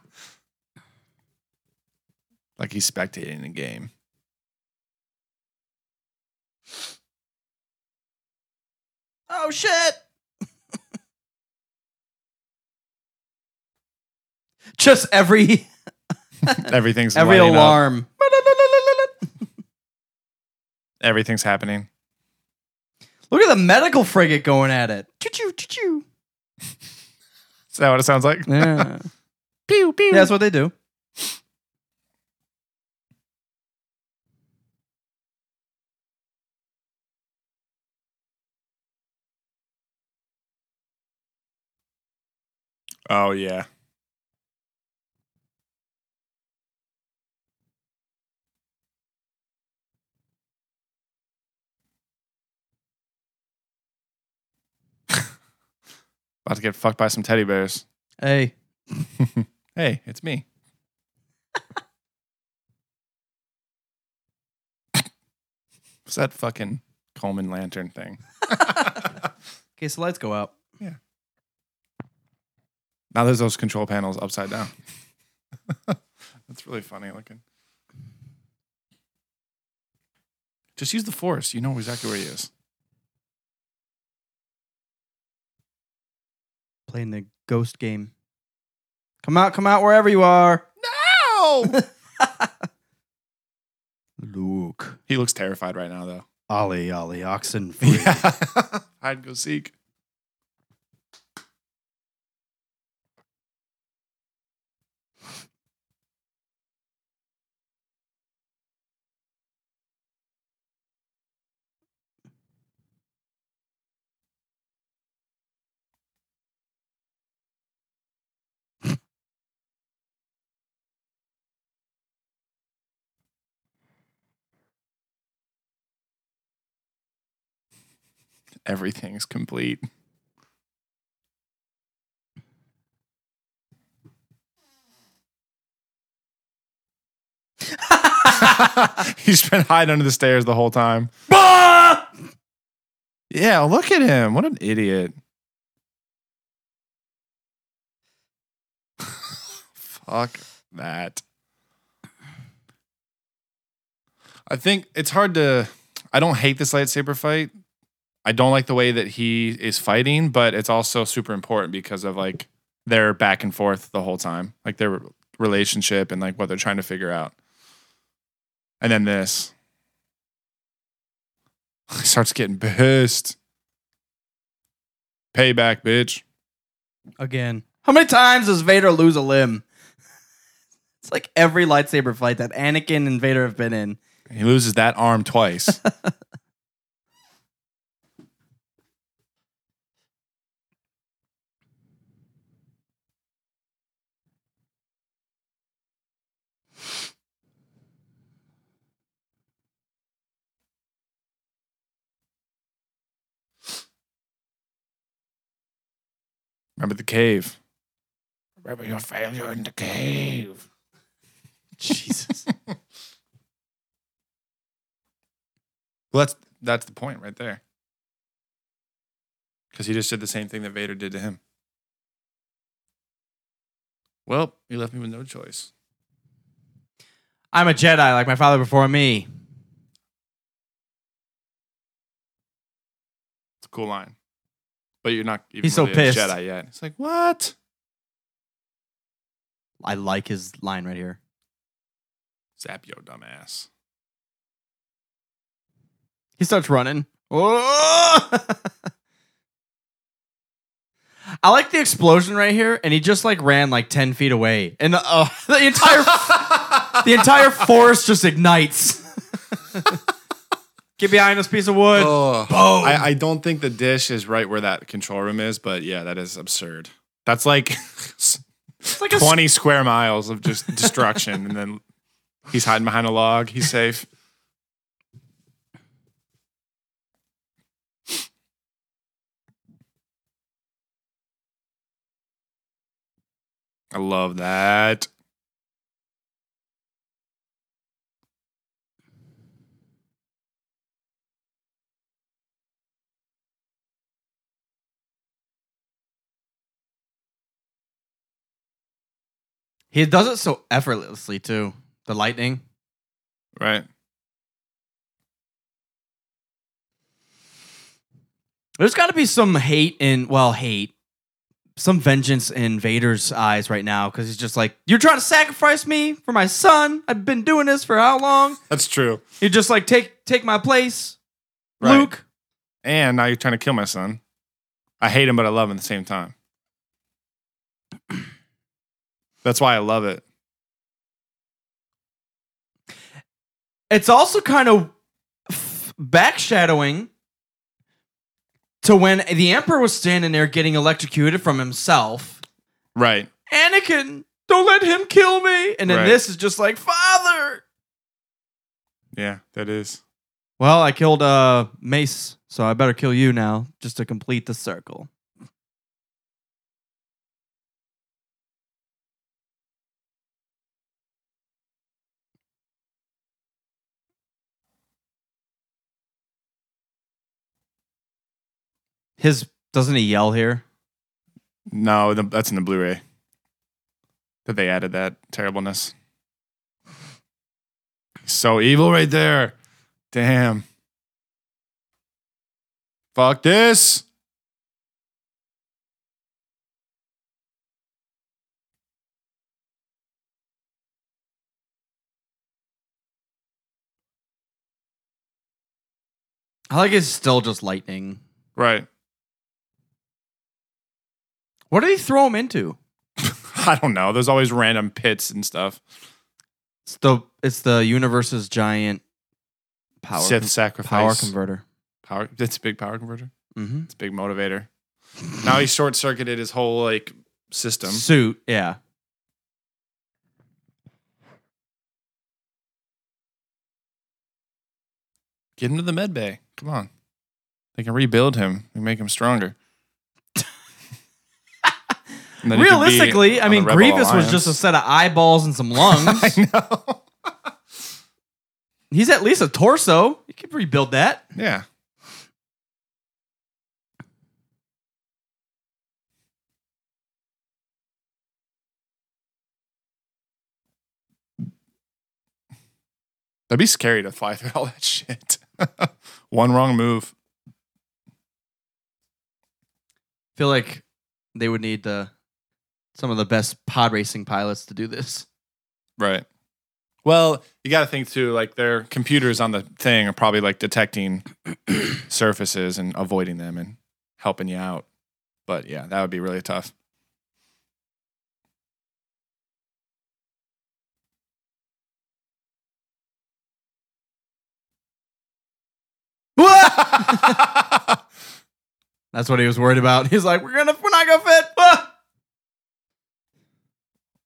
like he's spectating the game. Oh shit! Just every Everything's every lighting up. Everything's happening. Look at the medical frigate going at it. Choo choo choo choo. Is that what it sounds like? Yeah. pew pew. yeah, that's what they do. Oh yeah. About to get fucked by some teddy bears. Hey, Hey, it's me. What's that fucking Coleman lantern thing? in case the lights go out. Yeah. Now there's those control panels upside down. That's really funny looking. Just use the force. You know exactly where he is. Playing the ghost game. Come out, come out wherever you are. No! Luke. he looks terrified right now, though. Ollie, Ollie, oxen free. Yeah. Hide and go seek. Everything's complete. He's been hiding under the stairs the whole time. Bah! Yeah, look at him. What an idiot. Fuck that. I think it's hard to. I don't hate this lightsaber fight. I don't like the way that he is fighting, but it's also super important because of like their back and forth the whole time, like their relationship and like what they're trying to figure out. And then this. He starts getting pissed. Payback, bitch. Again. How many times does Vader lose a limb? It's like every lightsaber fight that Anakin and Vader have been in. He loses that arm twice. Remember the cave. Remember your failure in the cave. Jesus. Well, that's that's the point right there. Because he just did the same thing that Vader did to him. Well, he left me with no choice. I'm a Jedi like my father before me. It's a cool line. But you're not even He's so really pissed. a Jedi yet. It's like, what? I like his line right here. Zap yo dumbass. He starts running. Oh! I like the explosion right here, and he just like ran like ten feet away, and the, uh, the entire the entire forest just ignites. Get behind this piece of wood. Oh, Boom. I, I don't think the dish is right where that control room is, but yeah, that is absurd. That's like It's like a 20 square miles of just destruction, and then he's hiding behind a log. He's safe. I love that. He does it so effortlessly too. The lightning. Right. There's got to be some hate in well, hate, some vengeance in Vader's eyes right now because he's just like, "You're trying to sacrifice me for my son. I've been doing this for how long? That's true. You're just like take take my place, Right. Luke." And now you're trying to kill my son. I hate him, but I love him at the same time. That's why I love it. It's also kind of f- backshadowing to when the Emperor was standing there getting electrocuted from himself. Right. Anakin, don't let him kill me. And then Right. this is just like, Father. Yeah, that is. Well, I killed uh Mace, so I better kill you now, just to complete the circle. His doesn't he yell here? No, the, that's in the Blu-ray. That they added that terribleness. So evil right there. Damn. Fuck this. I like it's still just lightning. Right. What did he throw him into? I don't know. There's always random pits and stuff. It's the it's the universe's giant power Sith con- sacrifice. power converter. Power. It's a big power converter. Mm-hmm. It's a big motivator. now he short circuited his whole like system. Suit, yeah. Get him to the med bay. Come on. They can rebuild him and make him stronger. And then he could be Realistically, I mean, Grievous was just a set of eyeballs and some lungs. I know. He's at least a torso. You could rebuild that. Yeah. That'd be scary to fly through all that shit. One wrong move. feel like they would need the some of the best pod racing pilots to do this. Right. Well, you got to think too. Like their computers on the thing are probably like detecting surfaces and avoiding them and helping you out. But yeah, that would be really tough. That's what he was worried about. He's like, we're gonna, we're not gonna fit.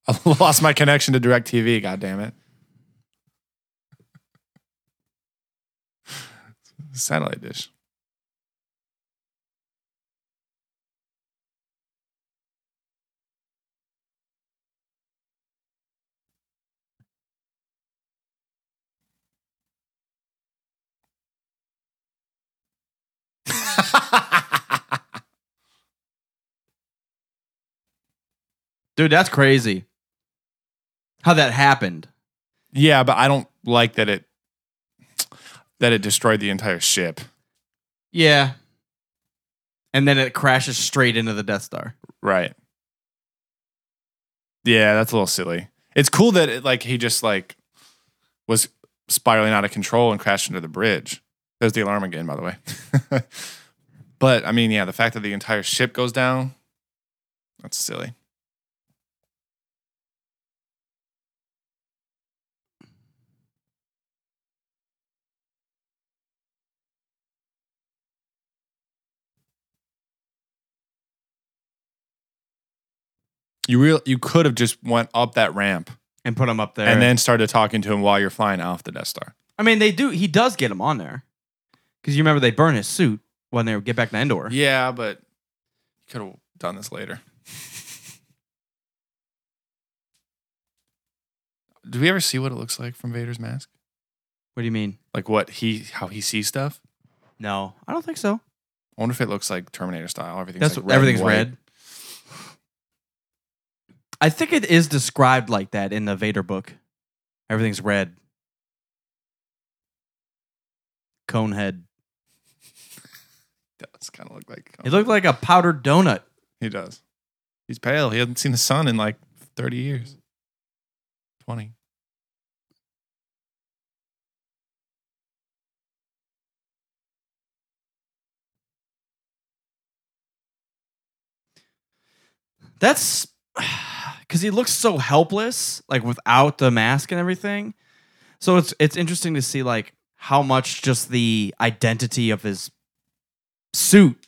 I lost my connection to DirecTV. God damn it! Satellite dish. Dude, that's crazy. How that happened. yeah, but I don't like that it that it destroyed the entire ship. Yeah. And then it crashes straight into the Death Star. Right. Yeah, that's a little silly. It's cool that it, like he just like was spiraling out of control and crashed into the bridge. There's the alarm again, by the way. but I mean, yeah, the fact that the entire ship goes down, that's silly. You real you could have just went up that ramp And put him up there. and then started talking to him while you're flying off the Death Star. I mean, they do. He does get him on there because you remember they burn his suit when they get back to Endor. Yeah, but you could have done this later. Do we ever see what it looks like from Vader's mask? What do you mean? Like what he how he sees stuff? No, I don't think so. I wonder if it looks like Terminator style. Everything's That's like red everything's red. I think it is described like that in the Vader book. Everything's red. Conehead. Does kind of look like He looked like a powdered donut. he does. He's pale. He hasn't seen the sun in like thirty years. Twenty. That's because he looks so helpless, like without the mask and everything. So it's it's interesting to see like how much just the identity of his suit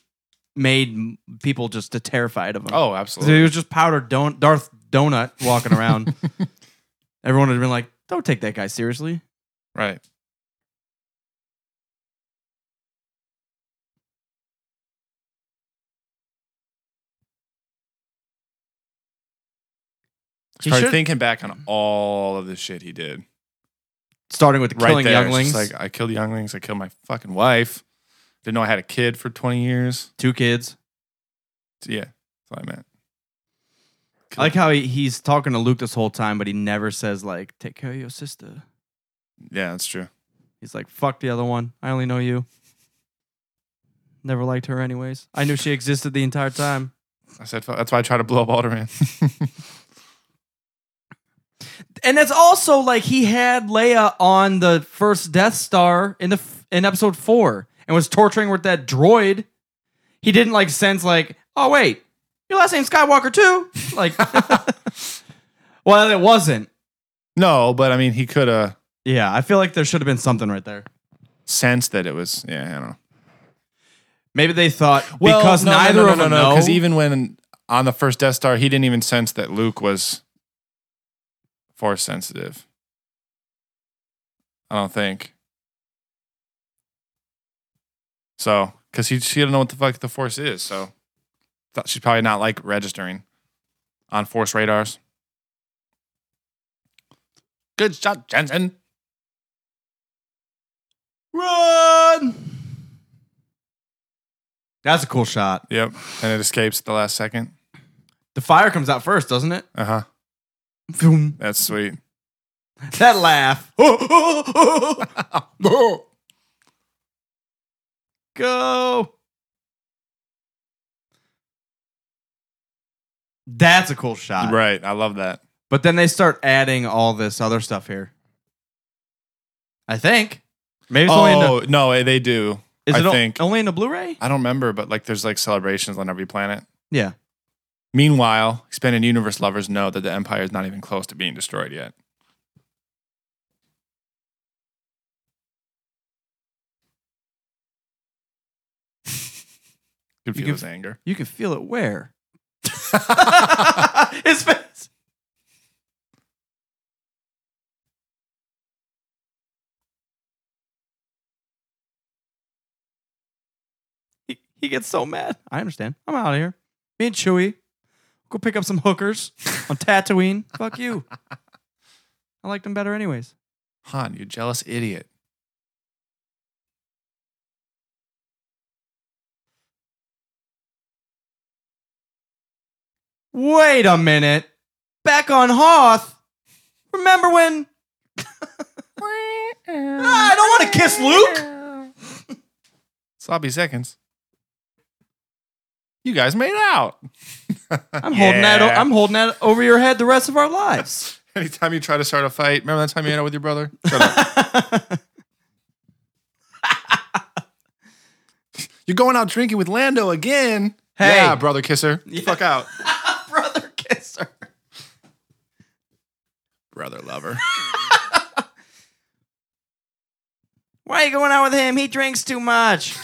made people just uh, terrified of him. Oh, So he was just powdered don- Darth Donut walking around. Everyone had been like, "Don't take that guy seriously." right. He Started should- thinking back on all of the shit he did. Starting with right killing there. It's younglings, just like I killed younglings. I killed my fucking wife. Didn't know I had a kid for twenty years. two kids. Yeah, that's what I meant. I like how he, he's talking to Luke this whole time, but he never says like, "Take care of your sister." Yeah, that's true. He's like, "Fuck the other one. I only know you." Never liked her, anyways. I knew she existed the entire time. I said fu- that's why I tried to blow up Alderaan. And that's also like he had Leia on the first Death Star in the in Episode Four and was torturing with that droid. He didn't like sense like, "Oh wait, your last name's Skywalker too." Like, well, it wasn't. no, but I mean, he could have Yeah, I feel like there should have been something right there. sensed that it was. Yeah, I don't know. Maybe they thought because neither of them no, know. Because even when on the first Death Star, he didn't even sense that Luke was force sensitive. I don't think. So, because he she didn't know what the fuck the force is, so she's probably not like registering on force radars. Good shot, Janson. run. That's a cool shot. Yep, and it escapes at the last second. The fire comes out first, doesn't it? Uh huh. Boom. That's sweet. That laugh. Go. That's a cool shot. Right, I love that. But then they start adding all this other stuff here. I think. Maybe it's only in the, Oh no, eh, they do. is I it o- think only in the Blu-ray? I don't remember, but like there's like celebrations on every planet. Yeah. Meanwhile, expanded universe lovers know that the Empire is not even close to being destroyed yet. Could You feel can- his anger. You can feel it where? His face. He, he gets so mad. I understand. I'm out of here. Me and Chewie. Go pick up some hookers on Tatooine. Fuck you. I liked them better anyways. Han, you jealous idiot. Wait a minute. Back on Hoth. Remember when Ah, I don't want to kiss Luke. Sloppy seconds. You guys made out. I'm holding that. o- Yeah. I'm holding that over your head the rest of our lives. Anytime you try to start a fight, remember that time you had it with your brother? You're going out drinking with Lando again. Hey. Yeah, brother kisser. Yeah. Fuck out. Brother kisser. Brother lover. Why are you going out with him? He drinks too much.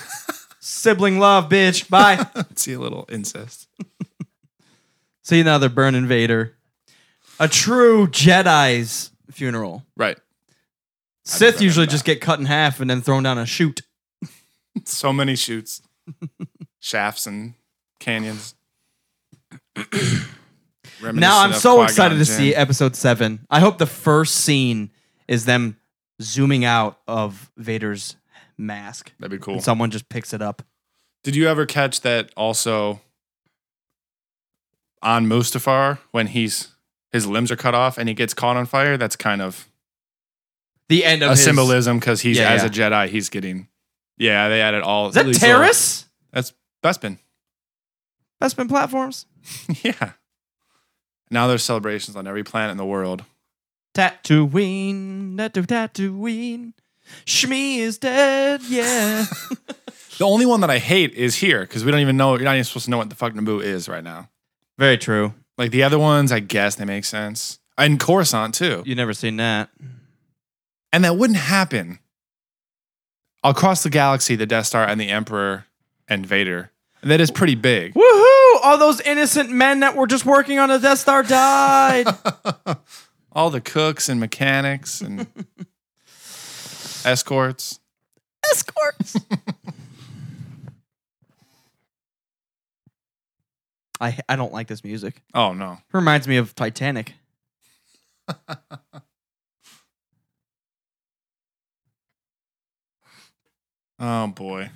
Sibling love, bitch. Bye. See a little incest. See another burning Vader. A true Jedi's funeral. Right. Sith usually just get cut in half and then thrown down a chute. So many shoots, shafts, and canyons. Now I'm so excited to see episode seven. I hope the first scene is them zooming out of Vader's mask. That'd be cool. And someone just picks it up. Did you ever catch that also on Mustafar when he's his limbs are cut off and he gets caught on fire? That's kind of The end of a his, symbolism because he's Yeah, as yeah. a Jedi, he's getting yeah. They added all. Is that Taris? That's Bespin. Bespin platforms? yeah. Now there's celebrations on every planet in the world. Tatooine, Tatoo- Tatooine. Shmi is dead, yeah. The only one that I hate is here because we don't even know. You're not even supposed to know what the fuck Naboo is right now. Very true. Like the other ones, I guess they make sense. And Coruscant too. You never seen that. And that wouldn't happen across the galaxy, the Death Star and the Emperor and Vader. And that is pretty big. Woohoo! All those innocent men that were just working on the Death Star died. All the cooks and mechanics and escorts. Escorts. I I don't like this music. Oh no. It reminds me of Titanic. Oh boy.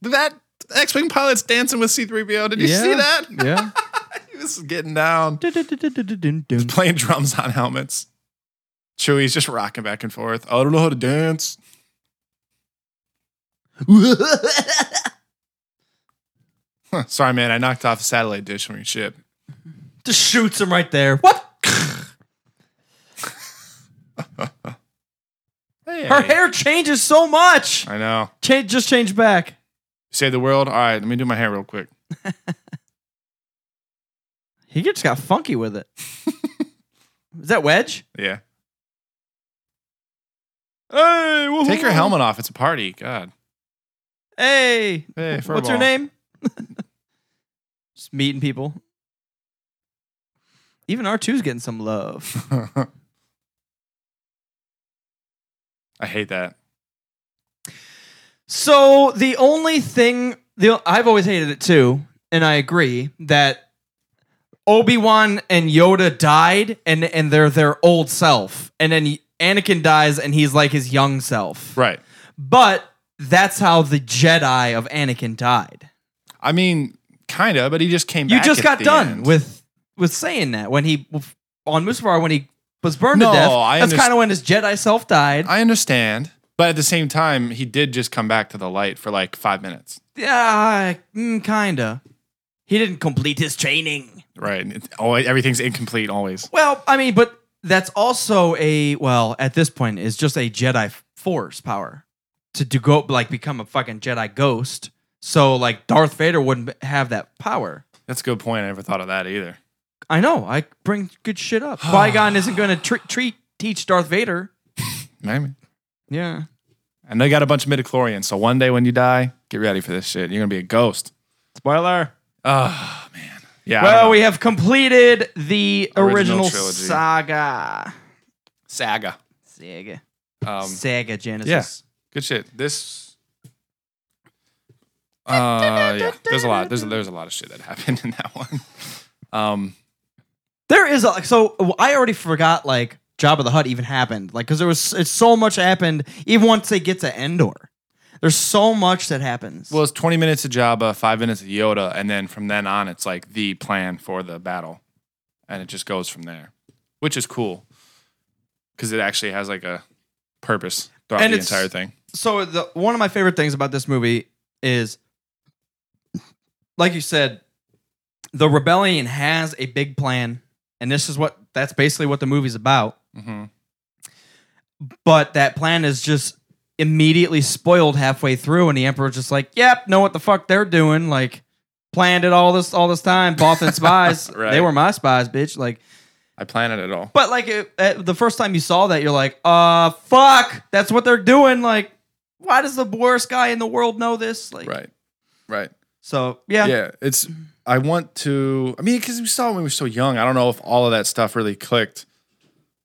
That X-Wing pilot's dancing with C-3PO. Did you see that? Yeah. he was getting down. Dun-dun-dun-dun-dun-dun. Playing drums on helmets. Chewie's just rocking back and forth. I don't know how to dance. Huh, Sorry, man. I knocked off a satellite dish from your ship. Just shoots him right there. What? Hey. Her hair changes so much. I know. Change, just change back. Save the world. All right, let me do my hair real quick. He just got funky with it. Is that Wedge? Yeah. Hey, Take your helmet off. It's a party. God. Hey, Hey, what's your name? just meeting people. Even R2's getting some love. I hate that. So the only thing the I've always hated it too, and I agree that Obi Wan and Yoda died, and and they're their old self, and then Anakin dies, and he's like his young self. Right. But that's how the Jedi of Anakin died. I mean, kind of, but he just came back. You just got done end. with with saying that when he on Mustafar when he was burned No, to death. I that's kind of when his Jedi self died. I understand. But at the same time, he did just come back to the light for like five minutes. yeah, mm, kinda. He didn't complete his training. Right. Always, everything's incomplete always. Well, I mean, but that's also a well at this point is just a Jedi Force power to to go like become a fucking Jedi ghost. So like Darth Vader wouldn't have that power. That's a good point. I never thought of that either. I know. I bring good shit up. Qui Gon isn't going to tre- treat teach Darth Vader. Maybe. Yeah. And they got a bunch of midichlorians. So one day when you die, get ready for this shit. You're gonna be a ghost. Spoiler. Oh man. Yeah. Well, we have completed the Original original, saga. Saga. Saga. Um, Saga Genesis. yeah. good shit. This. Uh, yeah. There's a lot. There's there's a lot of shit that happened in that one. Um, There is a, so I already forgot like Jabba the Hutt even happened. Like because there was it's so much happened even once they get to Endor. There's so much that happens. well, it's 20 minutes of Jabba, five minutes of Yoda, and then from then on, it's like the plan for the battle, and it just goes from there, which is cool because it actually has like a purpose throughout And the entire thing. so the one of my favorite things about this movie is like you said the rebellion has a big plan and this is what that's basically what the movie's about hmm but that plan is just immediately spoiled halfway through and the emperor's just like yep know what the fuck they're doing like planned it all this all this time Bothan spies Right. they were my spies bitch like I planned it all. but like it, uh, the first time you saw that you're like uh fuck that's what they're doing like why does the worst guy in the world know this like Right. Right. So yeah, Yeah. It's, I want to, I mean, because we saw it when we were so young. I don't know if all of that stuff really clicked.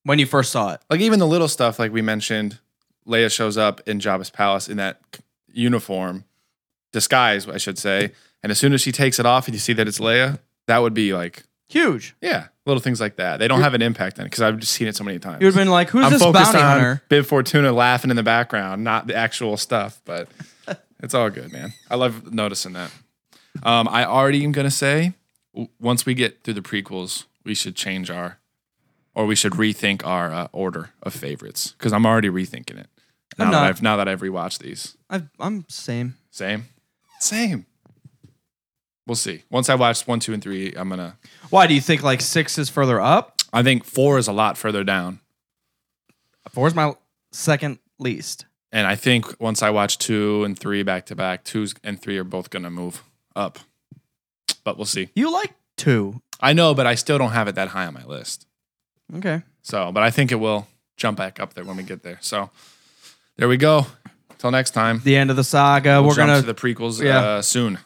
when you first saw it Like, even the little stuff, like we mentioned, Leia shows up in Jabba's palace in that uniform, disguise, I should say. And as soon as she takes it off and you see that it's Leia, that would be like, huge yeah, little things like that. They don't have an impact on it because I've just seen it so many times. You've been like who's I'm this focused bounty on hunter Bib Fortuna laughing in the background, not the actual stuff, but it's all good, man. I love noticing that. Um, I already am gonna say, w- once we get through the prequels, we should change our, or we should rethink our uh, order of favorites because I'm already rethinking it now I'm that not. I've now that I've rewatched these. I've, i'm same Same, same. We'll see. Once I watch one, two, and three, I'm gonna. why do you think like six is further up I think four is a lot further down. four's my second least And I think once I watch two and three back to back, two and three are both going to move up. But we'll see. you like two I know, but I still don't have it that high on my list. okay So, but I think it will jump back up there when we get there. So there we go. Till next time. the end of the saga We'll we're gonna to the prequels yeah. uh, soon.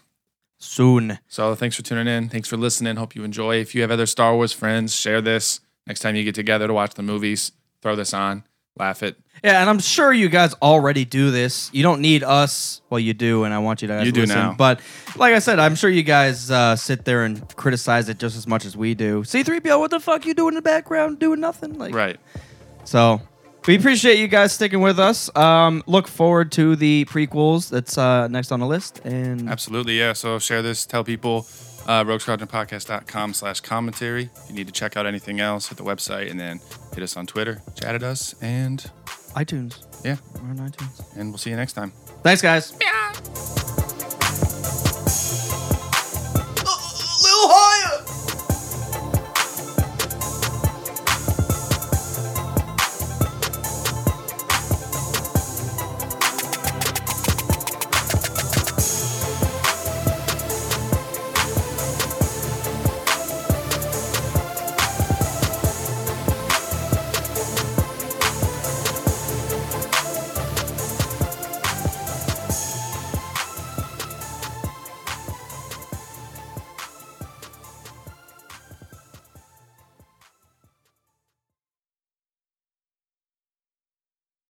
soon So thanks for tuning in. Thanks for listening. Hope you enjoy. If you have other Star Wars friends, share this. Next time you get together to watch the movies, throw this on, laugh it. yeah and i'm sure you guys already do this you don't need us well you do and i want you to You do listen. now. but like i said i'm sure you guys uh, sit there and criticize it just as much as we do c3po what the fuck you doing in the background doing nothing like Right. So we appreciate you guys sticking with us. Um, look forward to the prequels that's uh, next on the list. And Absolutely, yeah. So share this, tell people uh, roguesquadronpodcast.com slash commentary. If you need to check out anything else, hit the website and then hit us on Twitter, chat at us, and iTunes. yeah, We're on iTunes. and we'll see you next time. Thanks, guys.